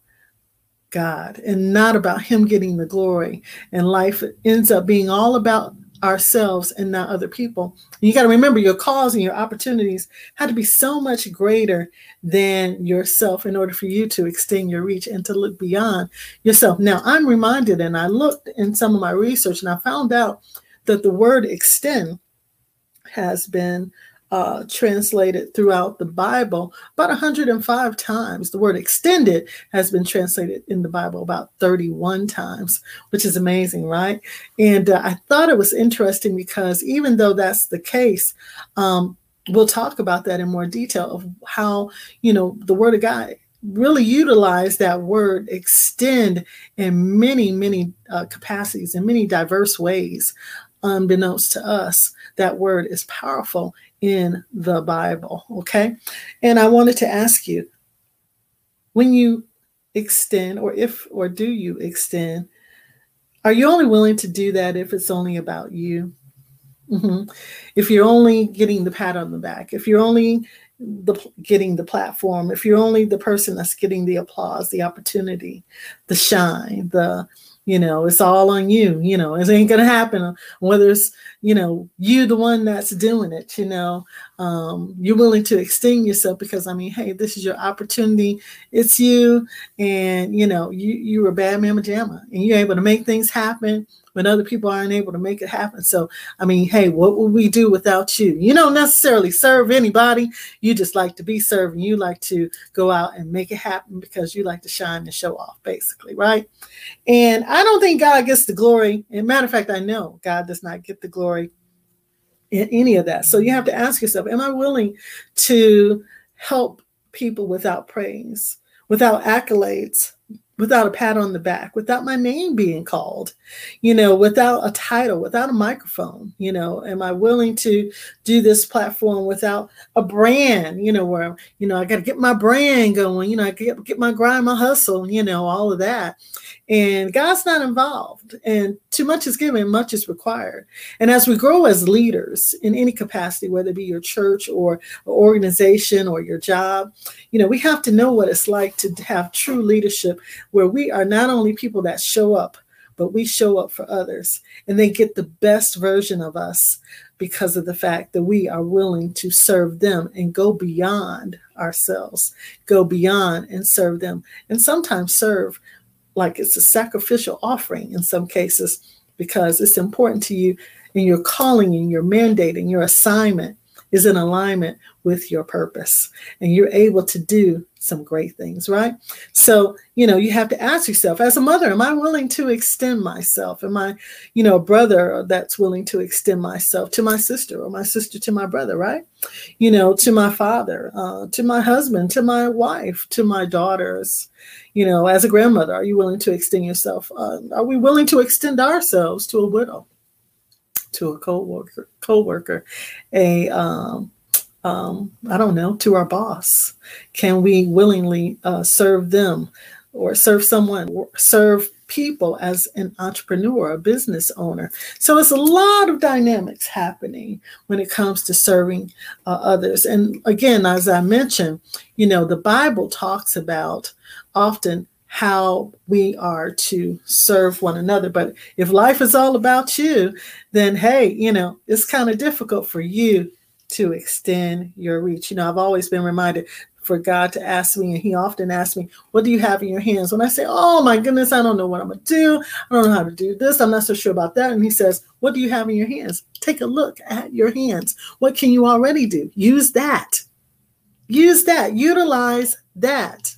God and not about Him getting the glory? And life ends up being all about ourselves and not other people. You got to remember your calls and your opportunities had to be so much greater than yourself in order for you to extend your reach and to look beyond yourself. Now, I'm reminded, and I looked in some of my research and I found out that the word extend has been uh, translated throughout the Bible about 105 times. The word extended has been translated in the Bible about 31 times, which is amazing, right? And uh, I thought it was interesting because even though that's the case, um, we'll talk about that in more detail of how, you know, the Word of God really utilize that word extend in many, many uh, capacities, in many diverse ways. Unbeknownst to us, that word is powerful in the Bible. Okay. And I wanted to ask you when you extend, or if, or do you extend, are you only willing to do that if it's only about you? Mm-hmm. If you're only getting the pat on the back, if you're only the getting the platform, if you're only the person that's getting the applause, the opportunity, the shine, the you know, it's all on you. You know, it ain't gonna happen whether it's you know you the one that's doing it. You know, um, you're willing to extend yourself because I mean, hey, this is your opportunity. It's you, and you know, you you're a bad mama jamma, and you're able to make things happen when other people aren't able to make it happen. So, I mean, hey, what would we do without you? You don't necessarily serve anybody. You just like to be serving. you like to go out and make it happen because you like to shine and show off, basically, right? And I don't think God gets the glory. And matter of fact, I know God does not get the glory in any of that. So you have to ask yourself, am I willing to help people without praise, without accolades, without a pat on the back, without my name being called, you know, without a title, without a microphone, you know, am I willing to do this platform without a brand, you know, where, you know, I got to get my brand going, you know, I get, get my grind, my hustle, you know, all of that. And God's not involved. And too much is given, much is required. And as we grow as leaders in any capacity, whether it be your church or organization or your job, you know, we have to know what it's like to have true leadership where we are not only people that show up, but we show up for others. And they get the best version of us because of the fact that we are willing to serve them and go beyond ourselves, go beyond and serve them, and sometimes serve like it's a sacrificial offering in some cases because it's important to you and your calling and your mandate and your assignment is in alignment with your purpose. And you're able to do some great things, right? So, you know, you have to ask yourself, as a mother, am I willing to extend myself? Am I, you know, a brother that's willing to extend myself to my sister or my sister to my brother, right? You know, to my father, uh, to my husband, to my wife, to my daughters. You know, as a grandmother, are you willing to extend yourself? Uh, are we willing to extend ourselves to a widow? to a co-worker, co-worker, a um, um, I don't know, to our boss? Can we willingly uh, serve them or serve someone, or serve people as an entrepreneur, a business owner? So it's a lot of dynamics happening when it comes to serving uh, others. And again, as I mentioned, you know, the Bible talks about often how we are to serve one another. But if life is all about you, then hey, you know, it's kind of difficult for you to extend your reach. You know, I've always been reminded for God to ask me, and He often asks me, What do you have in your hands? When I say, Oh my goodness, I don't know what I'm going to do. I don't know how to do this. I'm not so sure about that. And He says, What do you have in your hands? Take a look at your hands. What can you already do? Use that. Use that. Utilize that.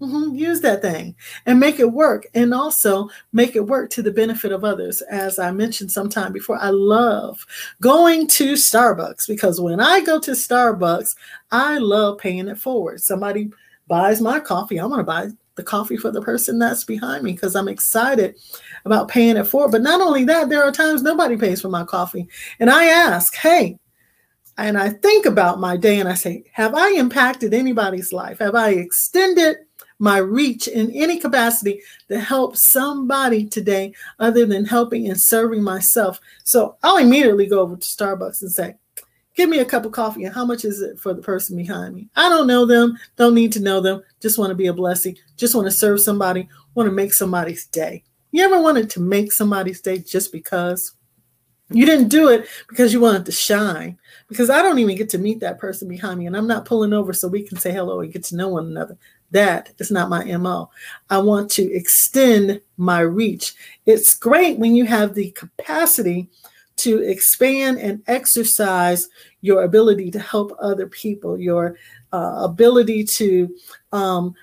Mm-hmm. Use that thing and make it work, and also make it work to the benefit of others. As I mentioned sometime before, I love going to Starbucks because when I go to Starbucks, I love paying it forward. Somebody buys my coffee, I'm going to buy the coffee for the person that's behind me because I'm excited about paying it forward. But not only that, there are times nobody pays for my coffee, and I ask, "Hey." And I think about my day and I say, Have I impacted anybody's life? Have I extended my reach in any capacity to help somebody today other than helping and serving myself. So I'll immediately go over to Starbucks and say, Give me a cup of coffee. And how much is it for the person behind me? I don't know them, don't need to know them, just want to be a blessing, just want to serve somebody, want to make somebody's day. You ever wanted to make somebody's day just because? You didn't do it because you wanted to shine. Because I don't even get to meet that person behind me, and I'm not pulling over so we can say hello and get to know one another. That is not my MO. I want to extend my reach. It's great when you have the capacity to expand and exercise your ability to help other people, your uh, ability to um,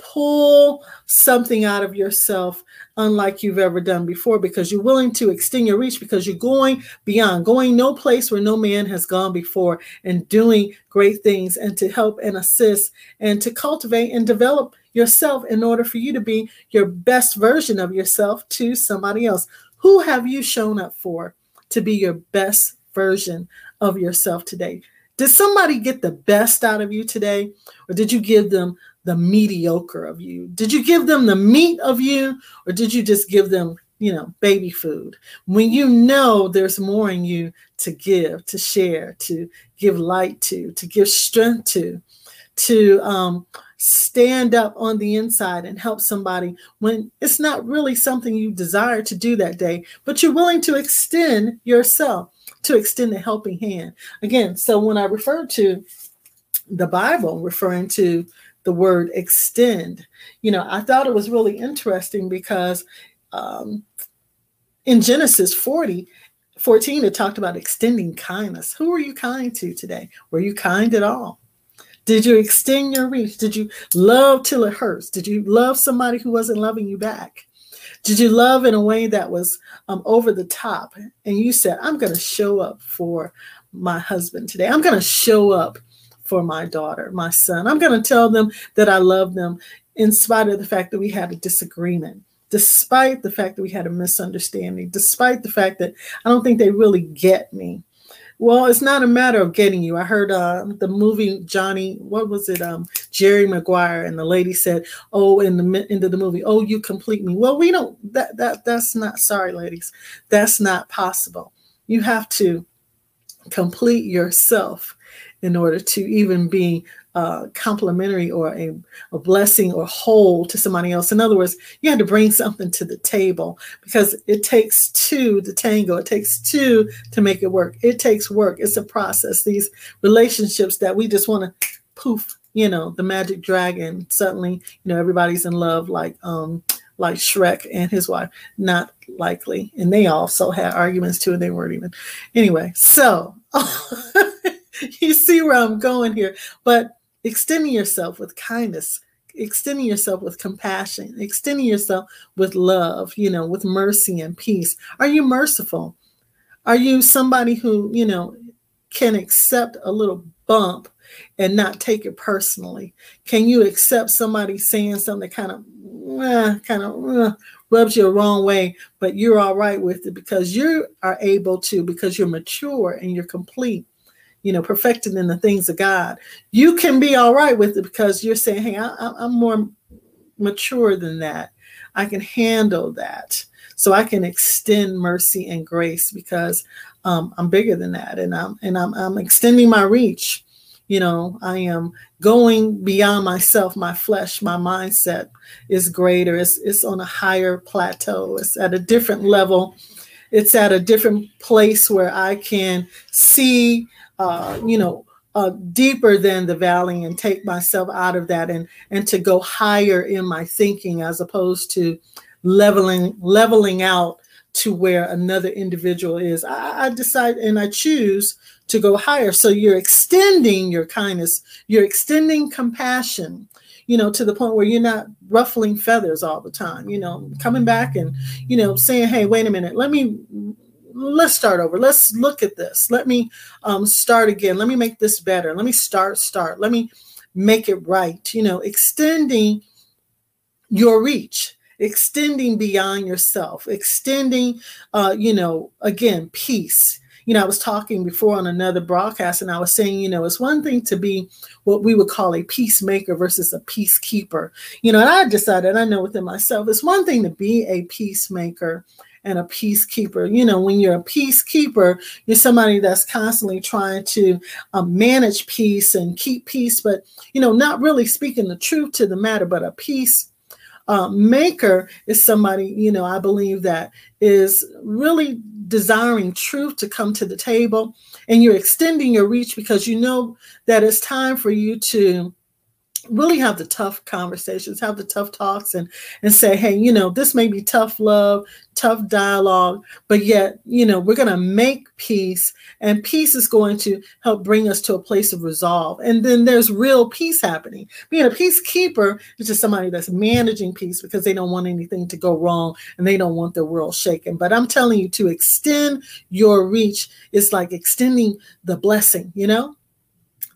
pull something out of yourself unlike you've ever done before because you're willing to extend your reach because you're going beyond, going no place where no man has gone before and doing great things and to help and assist and to cultivate and develop yourself in order for you to be your best version of yourself to somebody else. Who have you shown up for to be your best version of yourself today? Did somebody get the best out of you today? Or did you give them the mediocre of you? Did you give them the meat of you, or did you just give them you know, baby food, when you know there's more in you to give, to share, to give light to, to give strength to, to um, stand up on the inside and help somebody when it's not really something you desire to do that day, but you're willing to extend yourself, to extend the helping hand. Again, so when I refer to the Bible referring to the word extend, you know, I thought it was really interesting because um, in Genesis 40, 14, it talked about extending kindness. Who are you kind to today? Were you kind at all? Did you extend your reach? Did you love till it hurts? Did you love somebody who wasn't loving you back? Did you love in a way that was um, over the top? And you said, I'm going to show up for my husband today. I'm going to show up for my daughter, my son. I'm going to tell them that I love them in spite of the fact that we had a disagreement despite the fact that we had a misunderstanding, despite the fact that I don't think they really get me. Well, it's not a matter of getting you. I heard uh, the movie Johnny, what was it? Um, Jerry Maguire, and the lady said, "Oh, in the end of the movie, oh, you complete me." Well, we don't. That that that's not. Sorry, ladies, that's not possible. You have to complete yourself in order to even be uh, complimentary or a, a blessing or whole to somebody else. In other words, you had to bring something to the table because it takes two to tango. It takes two to make it work. It takes work. It's a process. These relationships that we just want to poof, you know, the magic dragon. Suddenly, you know, everybody's in love like um like Shrek and his wife. Not likely. And they also had arguments too, and they weren't even. Anyway, so you see where I'm going here. But extending yourself with kindness, extending yourself with compassion, extending yourself with love, you know, with mercy and peace. Are you merciful? Are you somebody who, you know, can accept a little bump and not take it personally? Can you accept somebody saying something that kind of, eh, kind of eh, rubs you the wrong way, but you're all right with it because you are able to, because you're mature and you're complete you know, perfected in the things of God, you can be all right with it because you're saying, hey, I, am more mature than that. I can handle that. So I can extend mercy and grace because um, I'm bigger than that, and I'm and I'm, I'm extending my reach. You know, I am going beyond myself, my flesh, my mindset is greater. It's, it's on a higher plateau. It's at a different level. It's at a different place where I can see uh, you know, uh, deeper than the valley and take myself out of that and and to go higher in my thinking as opposed to leveling leveling out to where another individual is. I, I decide and I choose to go higher. So you're extending your kindness, you're extending compassion, you know, to the point where you're not ruffling feathers all the time, you know, coming back and, you know, saying, hey, wait a minute, let me let's start over. Let's look at this. Let me um, start again. Let me make this better. Let me start, start. Let me make it right. You know, extending your reach, extending beyond yourself, extending, uh, you know, again, peace. You know, I was talking before on another broadcast and I was saying, you know, it's one thing to be what we would call a peacemaker versus a peacekeeper. You know, and I decided, I know within myself, it's one thing to be a peacemaker and a peacekeeper. You know, when you're a peacekeeper, you're somebody that's constantly trying to um, manage peace and keep peace, but, you know, not really speaking the truth to the matter, but a peace uh, maker is somebody, you know, I believe that is really desiring truth to come to the table and you're extending your reach because you know that it's time for you to really have the tough conversations, have the tough talks, and and say, hey, you know, this may be tough love, tough dialogue, but yet, you know, we're going to make peace, and peace is going to help bring us to a place of resolve. And then there's real peace happening. Being a peacekeeper is just somebody that's managing peace because they don't want anything to go wrong and they don't want the world shaken. But I'm telling you, to extend your reach is like extending the blessing, you know?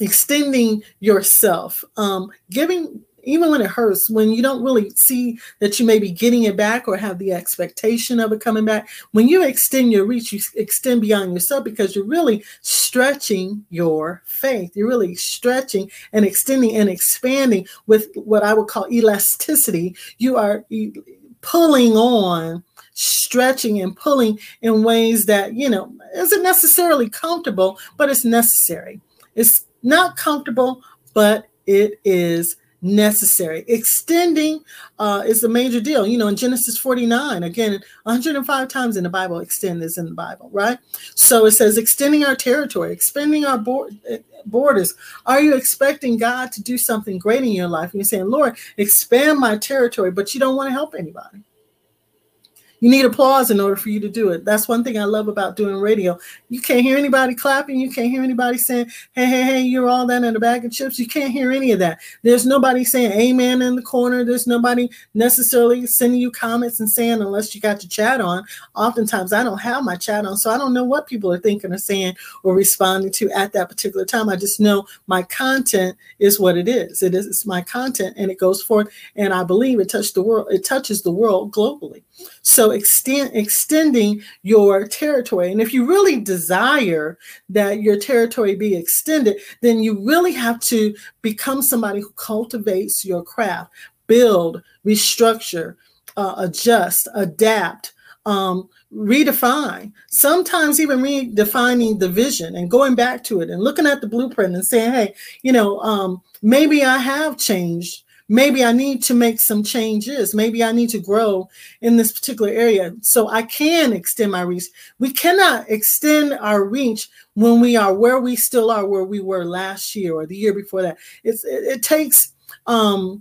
Extending yourself, um, giving even when it hurts, when you don't really see that you may be getting it back or have the expectation of it coming back, when you extend your reach, you extend beyond yourself because you're really stretching your faith. You're really stretching and extending and expanding with what I would call elasticity. You are pulling on stretching and pulling in ways that, you know, isn't necessarily comfortable, but it's necessary. It's not comfortable, but it is necessary. Extending uh, is a major deal. You know, in Genesis 49, again, 105 times in the Bible, extend is in the Bible, right? So it says extending our territory, expanding our board, borders. Are you expecting God to do something great in your life? And you're saying, Lord, expand my territory, but you don't want to help anybody. You need applause in order for you to do it. That's one thing I love about doing radio. You can't hear anybody clapping. You can't hear anybody saying, hey, hey, hey, you're all that in a bag of chips. You can't hear any of that. There's nobody saying amen in the corner. There's nobody necessarily sending you comments and saying, unless you got your chat on. Oftentimes, I don't have my chat on, so I don't know what people are thinking or saying or responding to at that particular time. I just know my content is what it is. It is it's my content and it goes forth. And I believe it touches the world, it touches the world globally. So extend, extending your territory. And if you really desire that your territory be extended, then you really have to become somebody who cultivates your craft, build, restructure, uh, adjust, adapt, um, redefine, sometimes even redefining the vision and going back to it and looking at the blueprint and saying, hey, you know, um, maybe I have changed maybe I need to make some changes. Maybe I need to grow in this particular area so I can extend my reach. We cannot extend our reach when we are where we still are, where we were last year or the year before that. It's, it, it takes um,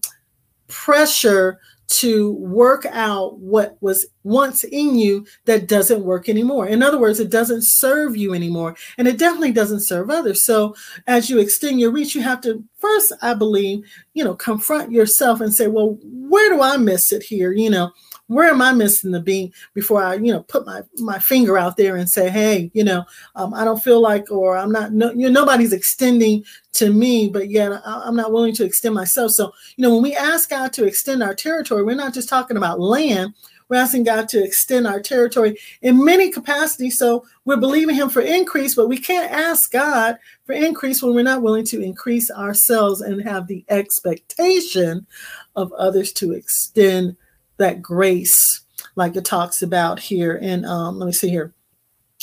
pressure to work out what was once in you that doesn't work anymore. In other words, it doesn't serve you anymore, and it definitely doesn't serve others. So, as you extend your reach, you have to first, I believe, you know, confront yourself and say, well, where do I miss it here? You know, where am I missing the beat before I, you know, put my my finger out there and say, hey, you know, um, I don't feel like, or I'm not, no, you know, nobody's extending to me, but yet I'm not willing to extend myself. So, you know, when we ask God to extend our territory, we're not just talking about land. We're asking God to extend our territory in many capacities. So we're believing Him for increase, but we can't ask God for increase when we're not willing to increase ourselves and have the expectation of others to extend that grace, like it talks about here And um, let me see here,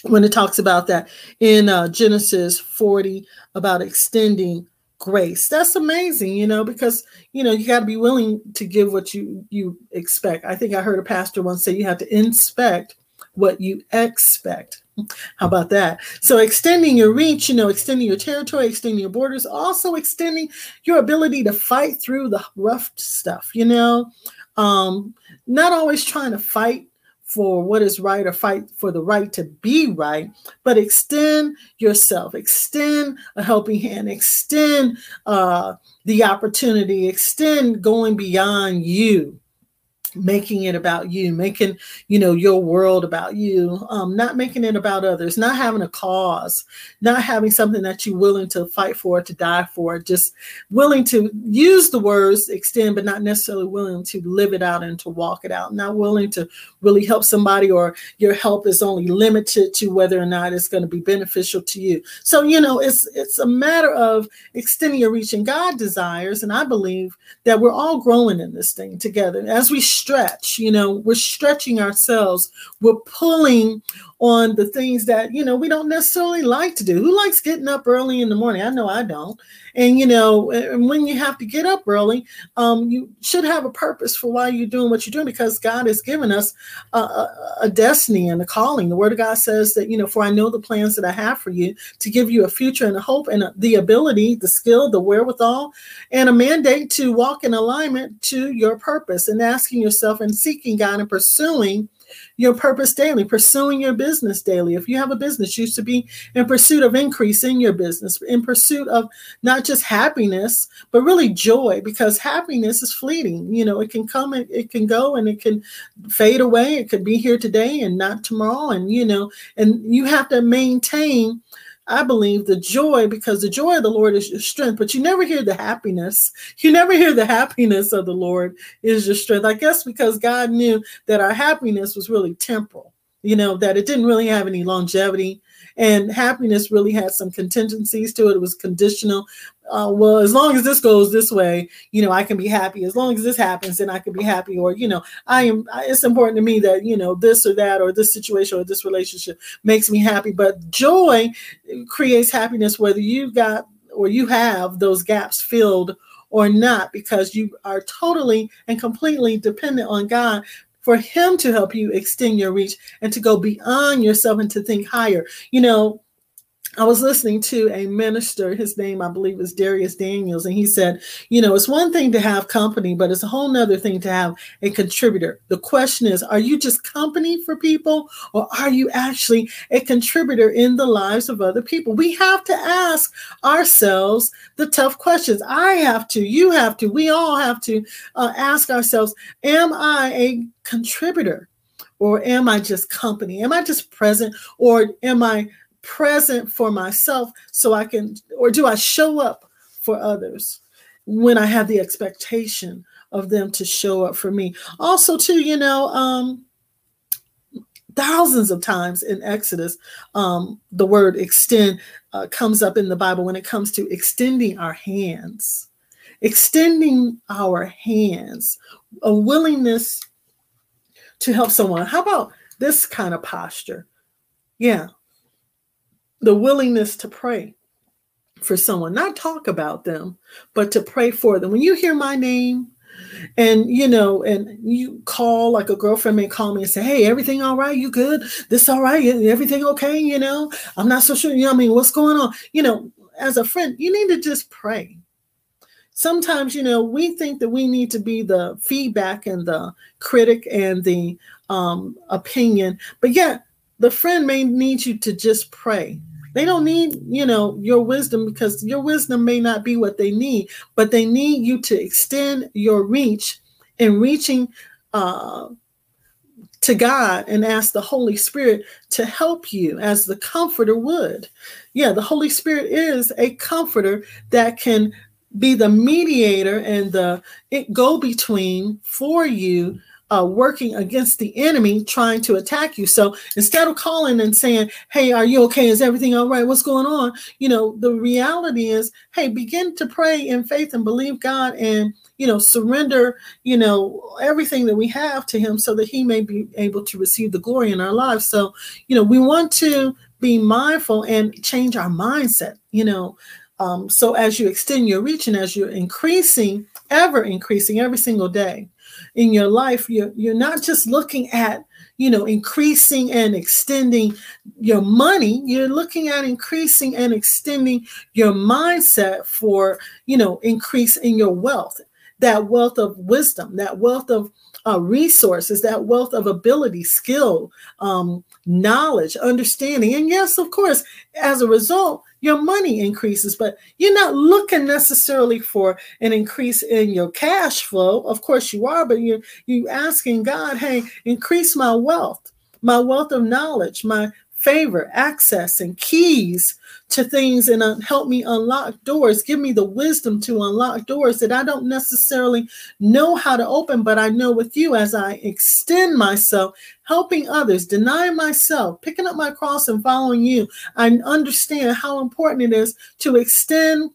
when it talks about that in uh, Genesis 40 about extending grace. That's amazing, you know, because you know you got to be willing to give what you you expect. I think I heard a pastor once say you have to inspect what you expect. How about that? So extending your reach, you know, extending your territory, extending your borders, also extending your ability to fight through the rough stuff, you know. Um, not always trying to fight for what is right or fight for the right to be right, but extend yourself, extend a helping hand, extend uh, the opportunity, extend going beyond you making it about you making you know your world about you um not making it about others not having a cause not having something that you're willing to fight for to die for just willing to use the words extend but not necessarily willing to live it out and to walk it out not willing to really help somebody or your help is only limited to whether or not it's going to be beneficial to you. So you know it's it's a matter of extending your reach and god desires and i believe that we're all growing in this thing together. As we stretch you know we're stretching ourselves. We're pulling on the things that you know we don't necessarily like to do. Who likes getting up early in the morning? I know i don't. And you know and when you have to get up early um, you should have a purpose for why you're doing what you're doing because god has given us a, a, a destiny and a calling. The word of god says that you know for i know the plans that i have for you to give you a future and a hope and a, the ability the skill the wherewithal and a mandate to walk in alignment to your purpose and asking yourself and seeking god and pursuing your purpose daily, pursuing your business daily. If you have a business, you should be in pursuit of increasing your business, in pursuit of not just happiness, but really joy, because happiness is fleeting. You know, it can come and it can go and it can fade away. It could be here today and not tomorrow. And, you know, and you have to maintain I believe, the joy because the joy of the Lord is your strength, but you never hear the happiness. You never hear the happiness of the Lord is your strength. I guess because God knew that our happiness was really temporal, you know, that it didn't really have any longevity And happiness really had some contingencies to it. It was conditional. Uh, well, as long as this goes this way, you know, I can be happy. As long as this happens, then I can be happy. Or, you know, I am, it's important to me that, you know, this or that, or this situation or this relationship makes me happy. But joy creates happiness, whether you got or you have those gaps filled or not, because you are totally and completely dependent on God for him to help you extend your reach and to go beyond yourself and to think higher. You know, I was listening to a minister, his name I believe is Dharius Daniels, and he said, you know, it's one thing to have company, but it's a whole nother thing to have a contributor. The question is, are you just company for people or are you actually a contributor in the lives of other people? We have to ask ourselves the tough questions. I have to, you have to, we all have to uh, ask ourselves, am I a contributor? Or am I just company? Am I just present? Or am I present for myself so I can, or do I show up for others when I have the expectation of them to show up for me? Also, too, you know, um, thousands of times in Exodus, um, the word extend uh, comes up in the Bible when it comes to extending our hands. Extending our hands, a willingness to help someone. How about this kind of posture? Yeah, the willingness to pray for someone, not talk about them, but to pray for them. When you hear my name, and you know, and you call like a girlfriend may call me and say, "Hey, everything all right? You good? This all right? Everything okay? You know, I'm not so sure. You know, I mean, what's going on? You know, as a friend, you need to just pray. Sometimes, you know, we think that we need to be the feedback and the critic and the um, opinion, but yet the friend may need you to just pray they don't need, you know, your wisdom because your wisdom may not be what they need, but they need you to extend your reach in reaching uh, to God and ask the Holy Spirit to help you as the comforter would. Yeah, the Holy Spirit is a comforter that can be the mediator and the go between for you uh, working against the enemy trying to attack you. So instead of calling and saying, Hey, are you okay? Is everything all right? What's going on? You know, the reality is, Hey, begin to pray in faith and believe God and, you know, surrender, you know, everything that we have to Him so that He may be able to receive the glory in our lives. So, you know, we want to be mindful and change our mindset, you know. Um, so as you extend your reach and as you're increasing, ever increasing every single day, in your life, you're, you're not just looking at, you know, increasing and extending your money, you're looking at increasing and extending your mindset for, you know, increase in your wealth, that wealth of wisdom, that wealth of uh, resources, that wealth of ability, skill, um, knowledge, understanding. And yes, of course, as a result, your money increases, but you're not looking necessarily for an increase in your cash flow. Of course you are, but you're you asking God, hey, increase my wealth, my wealth of knowledge, my favor, access, and keys to things and uh, help me unlock doors. Give me the wisdom to unlock doors that I don't necessarily know how to open, but I know with you as I extend myself, helping others, denying myself, picking up my cross and following you. I understand how important it is to extend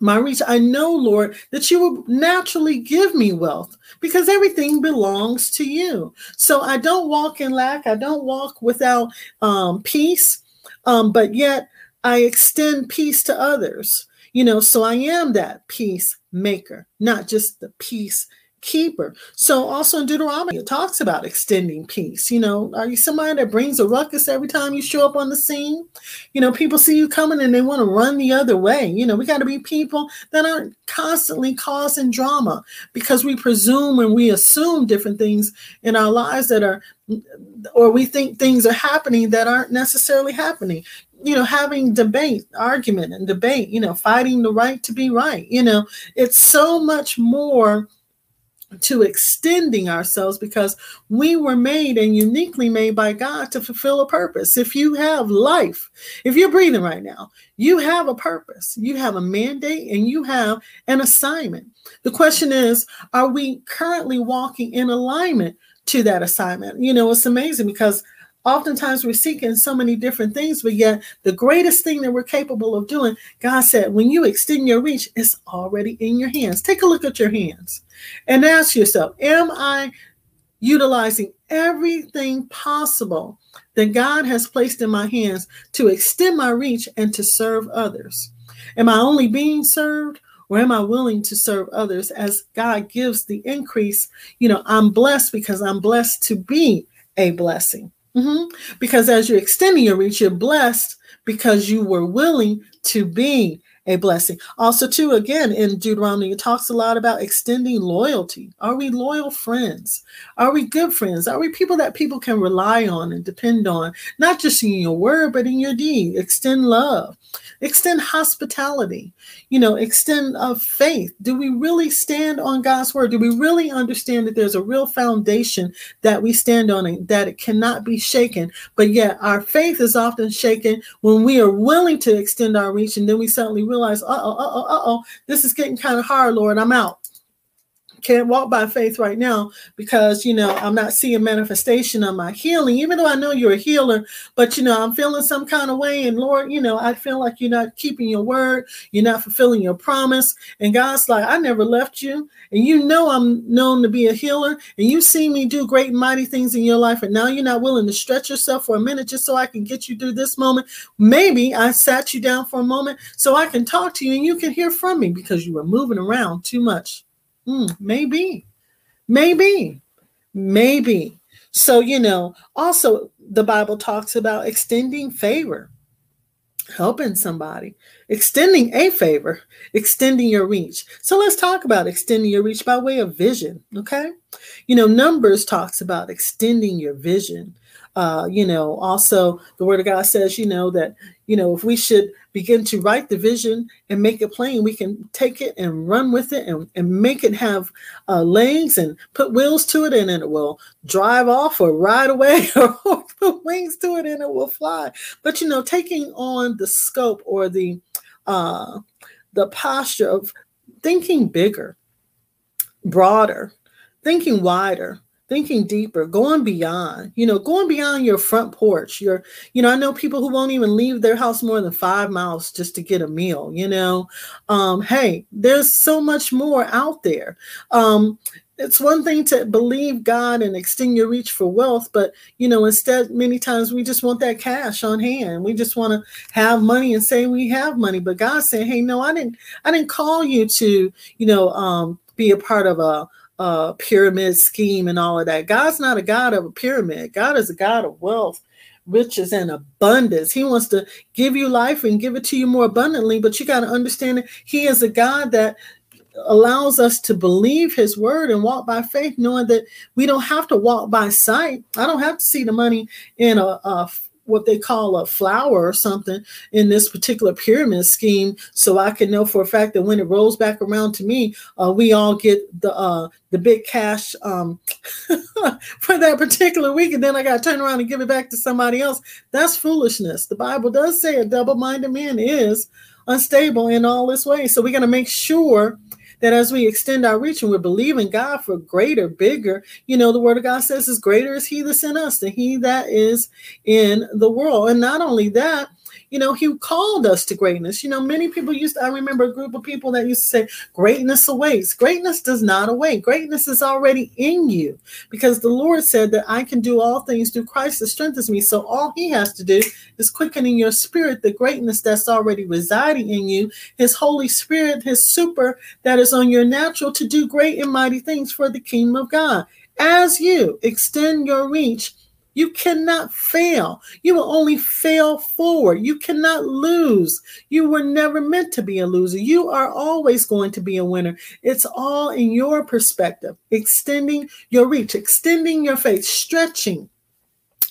my reach. I know, Lord, that you will naturally give me wealth because everything belongs to you. So I don't walk in lack. I don't walk without um, peace. Um, but yet I extend peace to others. You know, so I am that peace maker, not just the peace keeper. So also in Deuteronomy, it talks about extending peace. You know, are you somebody that brings a ruckus every time you show up on the scene? You know, people see you coming and they want to run the other way. You know, we got to be people that aren't constantly causing drama because we presume and we assume different things in our lives that are or we think things are happening that aren't necessarily happening you know having debate argument and debate you know fighting the right to be right you know it's so much more to extending ourselves because we were made and uniquely made by God to fulfill a purpose. If you have life, if you're breathing right now, you have a purpose, you have a mandate, and you have an assignment. The question is, are we currently walking in alignment to that assignment? You know, it's amazing because Oftentimes we're seeking so many different things, but yet the greatest thing that we're capable of doing, God said, when you extend your reach, it's already in your hands. Take a look at your hands and ask yourself, am I utilizing everything possible that God has placed in my hands to extend my reach and to serve others? Am I only being served or am I willing to serve others as God gives the increase? You know, I'm blessed because I'm blessed to be a blessing. Mm-hmm. Because as you're extending your reach, you're blessed because you were willing to be a blessing. Also, too, again, in Deuteronomy, it talks a lot about extending loyalty. Are we loyal friends? Are we good friends? Are we people that people can rely on and depend on, not just in your word, but in your deed? Extend love, extend hospitality, you know, extend of uh, faith. Do we really stand on God's word? Do we really understand that there's a real foundation that we stand on and that it cannot be shaken? But yet, our faith is often shaken when we are willing to extend our reach and then we suddenly realize realize, uh oh, uh oh, uh oh, this is getting kind of hard, Lord. I'm out can't walk by faith right now because you know i'm not seeing manifestation of my healing even though i know you're a healer but you know i'm feeling some kind of way. And lord you know i feel like you're not keeping your word. You're not fulfilling your promise. And god's like i never left you. And you know i'm known to be a healer. And you see me do great mighty things in your life. And now you're not willing to stretch yourself for a minute just so i can get you through this moment. Maybe i sat you down for a moment so i can talk to you and you can hear from me because you were moving around too much Hmm, maybe, maybe, maybe. So, you know, also the Bible talks about extending favor, helping somebody, extending a favor, extending your reach. So let's talk about extending your reach by way of vision. Okay. You know, Numbers talks about extending your vision. Uh, you know, also the word of God says, you know, that, you know, if we should begin to write the vision and make it plain, we can take it and run with it and, and make it have uh, legs and put wheels to it and it will drive off or ride away or put wings to it and it will fly. But, you know, taking on the scope or the, uh, the posture of thinking bigger, broader, thinking wider, thinking deeper, going beyond, you know, going beyond your front porch. Your, you know, I know people who won't even leave their house more than five miles just to get a meal, you know. Um, hey, there's so much more out there. Um, it's one thing to believe God and extend your reach for wealth, but you know, instead, many times we just want that cash on hand. We just want to have money and say we have money. But God said, "Hey, no, I didn't. I didn't call you to, you know, um, be a part of a uh, pyramid scheme and all of that. God's not a God of a pyramid. God is a God of wealth, riches, and abundance. He wants to give you life and give it to you more abundantly, but you got to understand that He is a God that allows us to believe his word and walk by faith knowing that we don't have to walk by sight i don't have to see the money in a, a what they call a flower or something in this particular pyramid scheme. So i can know for a fact that when it rolls back around to me uh, we all get the uh, the big cash um, for that particular week and then i got to turn around and give it back to somebody else. That's foolishness. The bible does say a double-minded man is unstable in all this way so we're going to make sure that as we extend our reach and we're believing God for greater, bigger, you know, the word of God says is greater is he that's in us than he that is in the world. And not only that, you know, he called us to greatness. You know, many people used to, I remember a group of people that used to say, greatness awaits. Greatness does not await. Greatness is already in you because the Lord said that I can do all things through Christ that strengthens me. So all he has to do is quickening your spirit, the greatness that's already residing in you, his Holy Spirit, his super that is on your natural to do great and mighty things for the kingdom of God. As you extend your reach you cannot fail. You will only fail forward. You cannot lose. You were never meant to be a loser. You are always going to be a winner. It's all in your perspective, extending your reach, extending your faith, stretching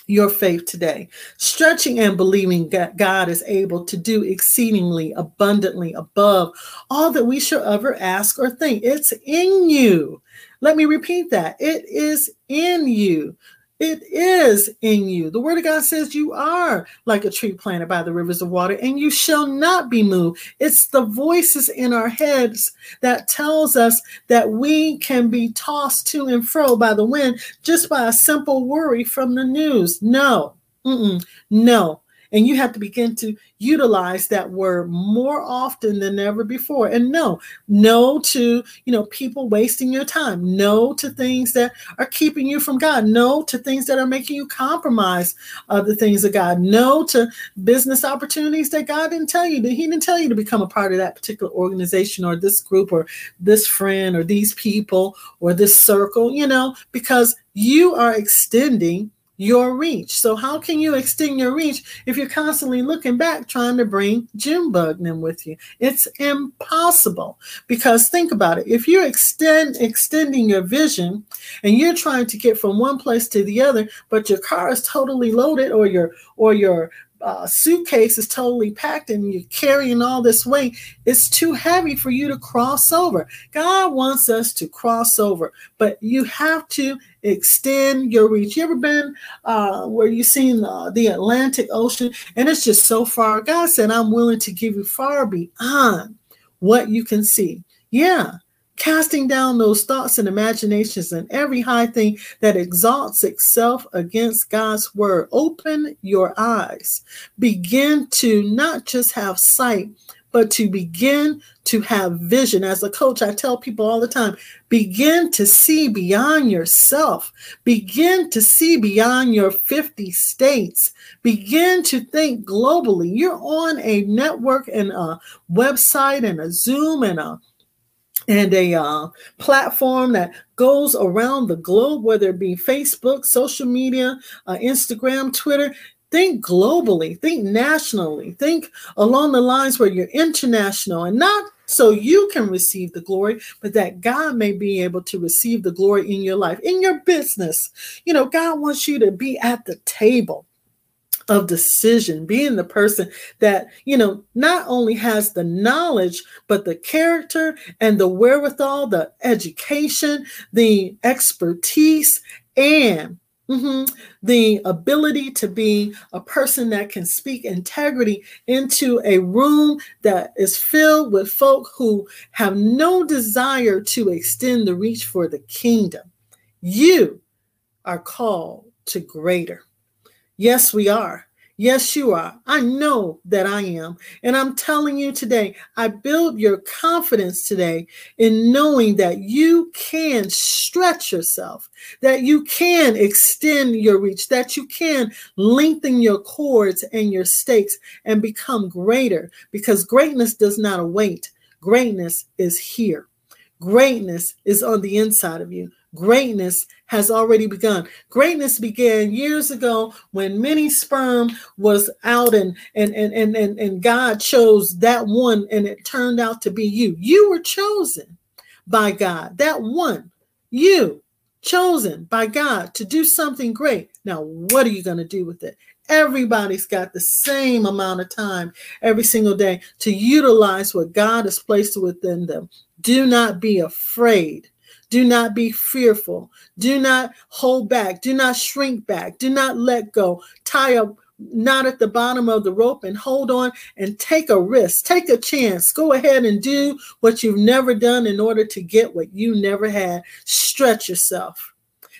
your faith today, stretching and believing that God is able to do exceedingly abundantly above all that we shall ever ask or think. It's in you. Let me repeat that. It is in you. It is in you. The word of God says you are like a tree planted by the rivers of water and you shall not be moved. It's the voices in our heads that tells us that we can be tossed to and fro by the wind just by a simple worry from the news. No, Mm-mm. No, and you have to begin to utilize that word more often than ever before. And no, no to, you know, people wasting your time. No to things that are keeping you from God. No to things that are making you compromise uh, the things of God. No to business opportunities that God didn't tell you. That He didn't tell you to become a part of that particular organization or this group or this friend or these people or this circle, you know, because you are extending your reach. So how can you extend your reach if you're constantly looking back trying to bring Jim Bugnan with you? It's impossible because think about it. If you're extend extending your vision and you're trying to get from one place to the other, but your car is totally loaded or your or your uh, suitcase is totally packed and you're carrying all this weight, it's too heavy for you to cross over. God wants us to cross over, but you have to extend your reach. You ever been uh, where you've seen the, the Atlantic Ocean and it's just so far? God said, I'm willing to give you far beyond what you can see. Yeah, casting down those thoughts and imaginations and every high thing that exalts itself against God's word. Open your eyes. Begin to not just have sight, but to begin to have vision. As a coach, I tell people all the time begin to see beyond yourself, begin to see beyond your 50 states, begin to think globally. You're on a network and a website and a Zoom and a and a uh, platform that goes around the globe, whether it be Facebook, social media, uh, Instagram, Twitter. Think globally, think nationally, think along the lines where you're international and not so you can receive the glory, but that God may be able to receive the glory in your life, in your business. You know, God wants you to be at the table of decision, being the person that, you know, not only has the knowledge, but the character and the wherewithal, the education, the expertise, and Mm-hmm. The ability to be a person that can speak integrity into a room that is filled with folk who have no desire to extend the reach for the kingdom. You are called to greater. Yes, we are. Yes, you are. I know that I am. And I'm telling you today, I build your confidence today in knowing that you can stretch yourself, that you can extend your reach, that you can lengthen your cords and your stakes and become greater because greatness does not await. Greatness is here. Greatness is on the inside of you. Greatness has already begun. Greatness began years ago when many sperm was out and and and and and, and God chose that one and it turned out to be you. You were chosen by God. That one, you chosen by God to do something great. Now, what are you going to do with it? Everybody's got the same amount of time every single day to utilize what God has placed within them. Do not be afraid do not be fearful. Do not hold back. Do not shrink back. Do not let go. Tie a knot at the bottom of the rope and hold on and take a risk. Take a chance. Go ahead and do what you've never done in order to get what you never had. Stretch yourself.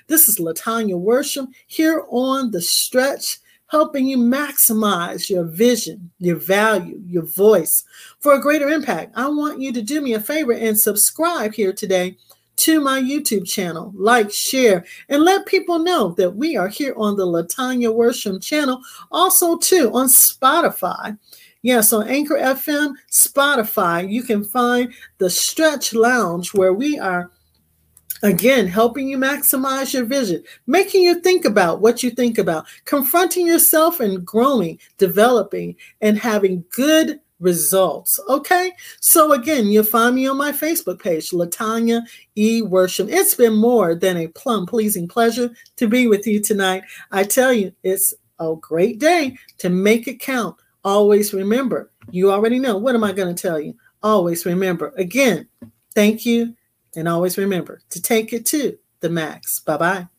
This is Latanya Worsham here on the stretch helping you maximize your vision, your value, your voice for a greater impact. I want you to do me a favor and subscribe here today to my YouTube channel, like, share, and let people know that we are here on the Latanya Worsham channel, also too on Spotify. Yes, on Anchor FM, Spotify, you can find the Stretch Lounge where we are Again, helping you maximize your vision, making you think about what you think about, confronting yourself and growing, developing, and having good results. Okay. So again, you'll find me on my Facebook page, Latanya E. Worsham. It's been more than a plum pleasing pleasure to be with you tonight. I tell you, it's a great day to make it count. Always remember, you already know. What am I going to tell you? Always remember. Again, thank you. And always remember to take it to the max. Bye bye.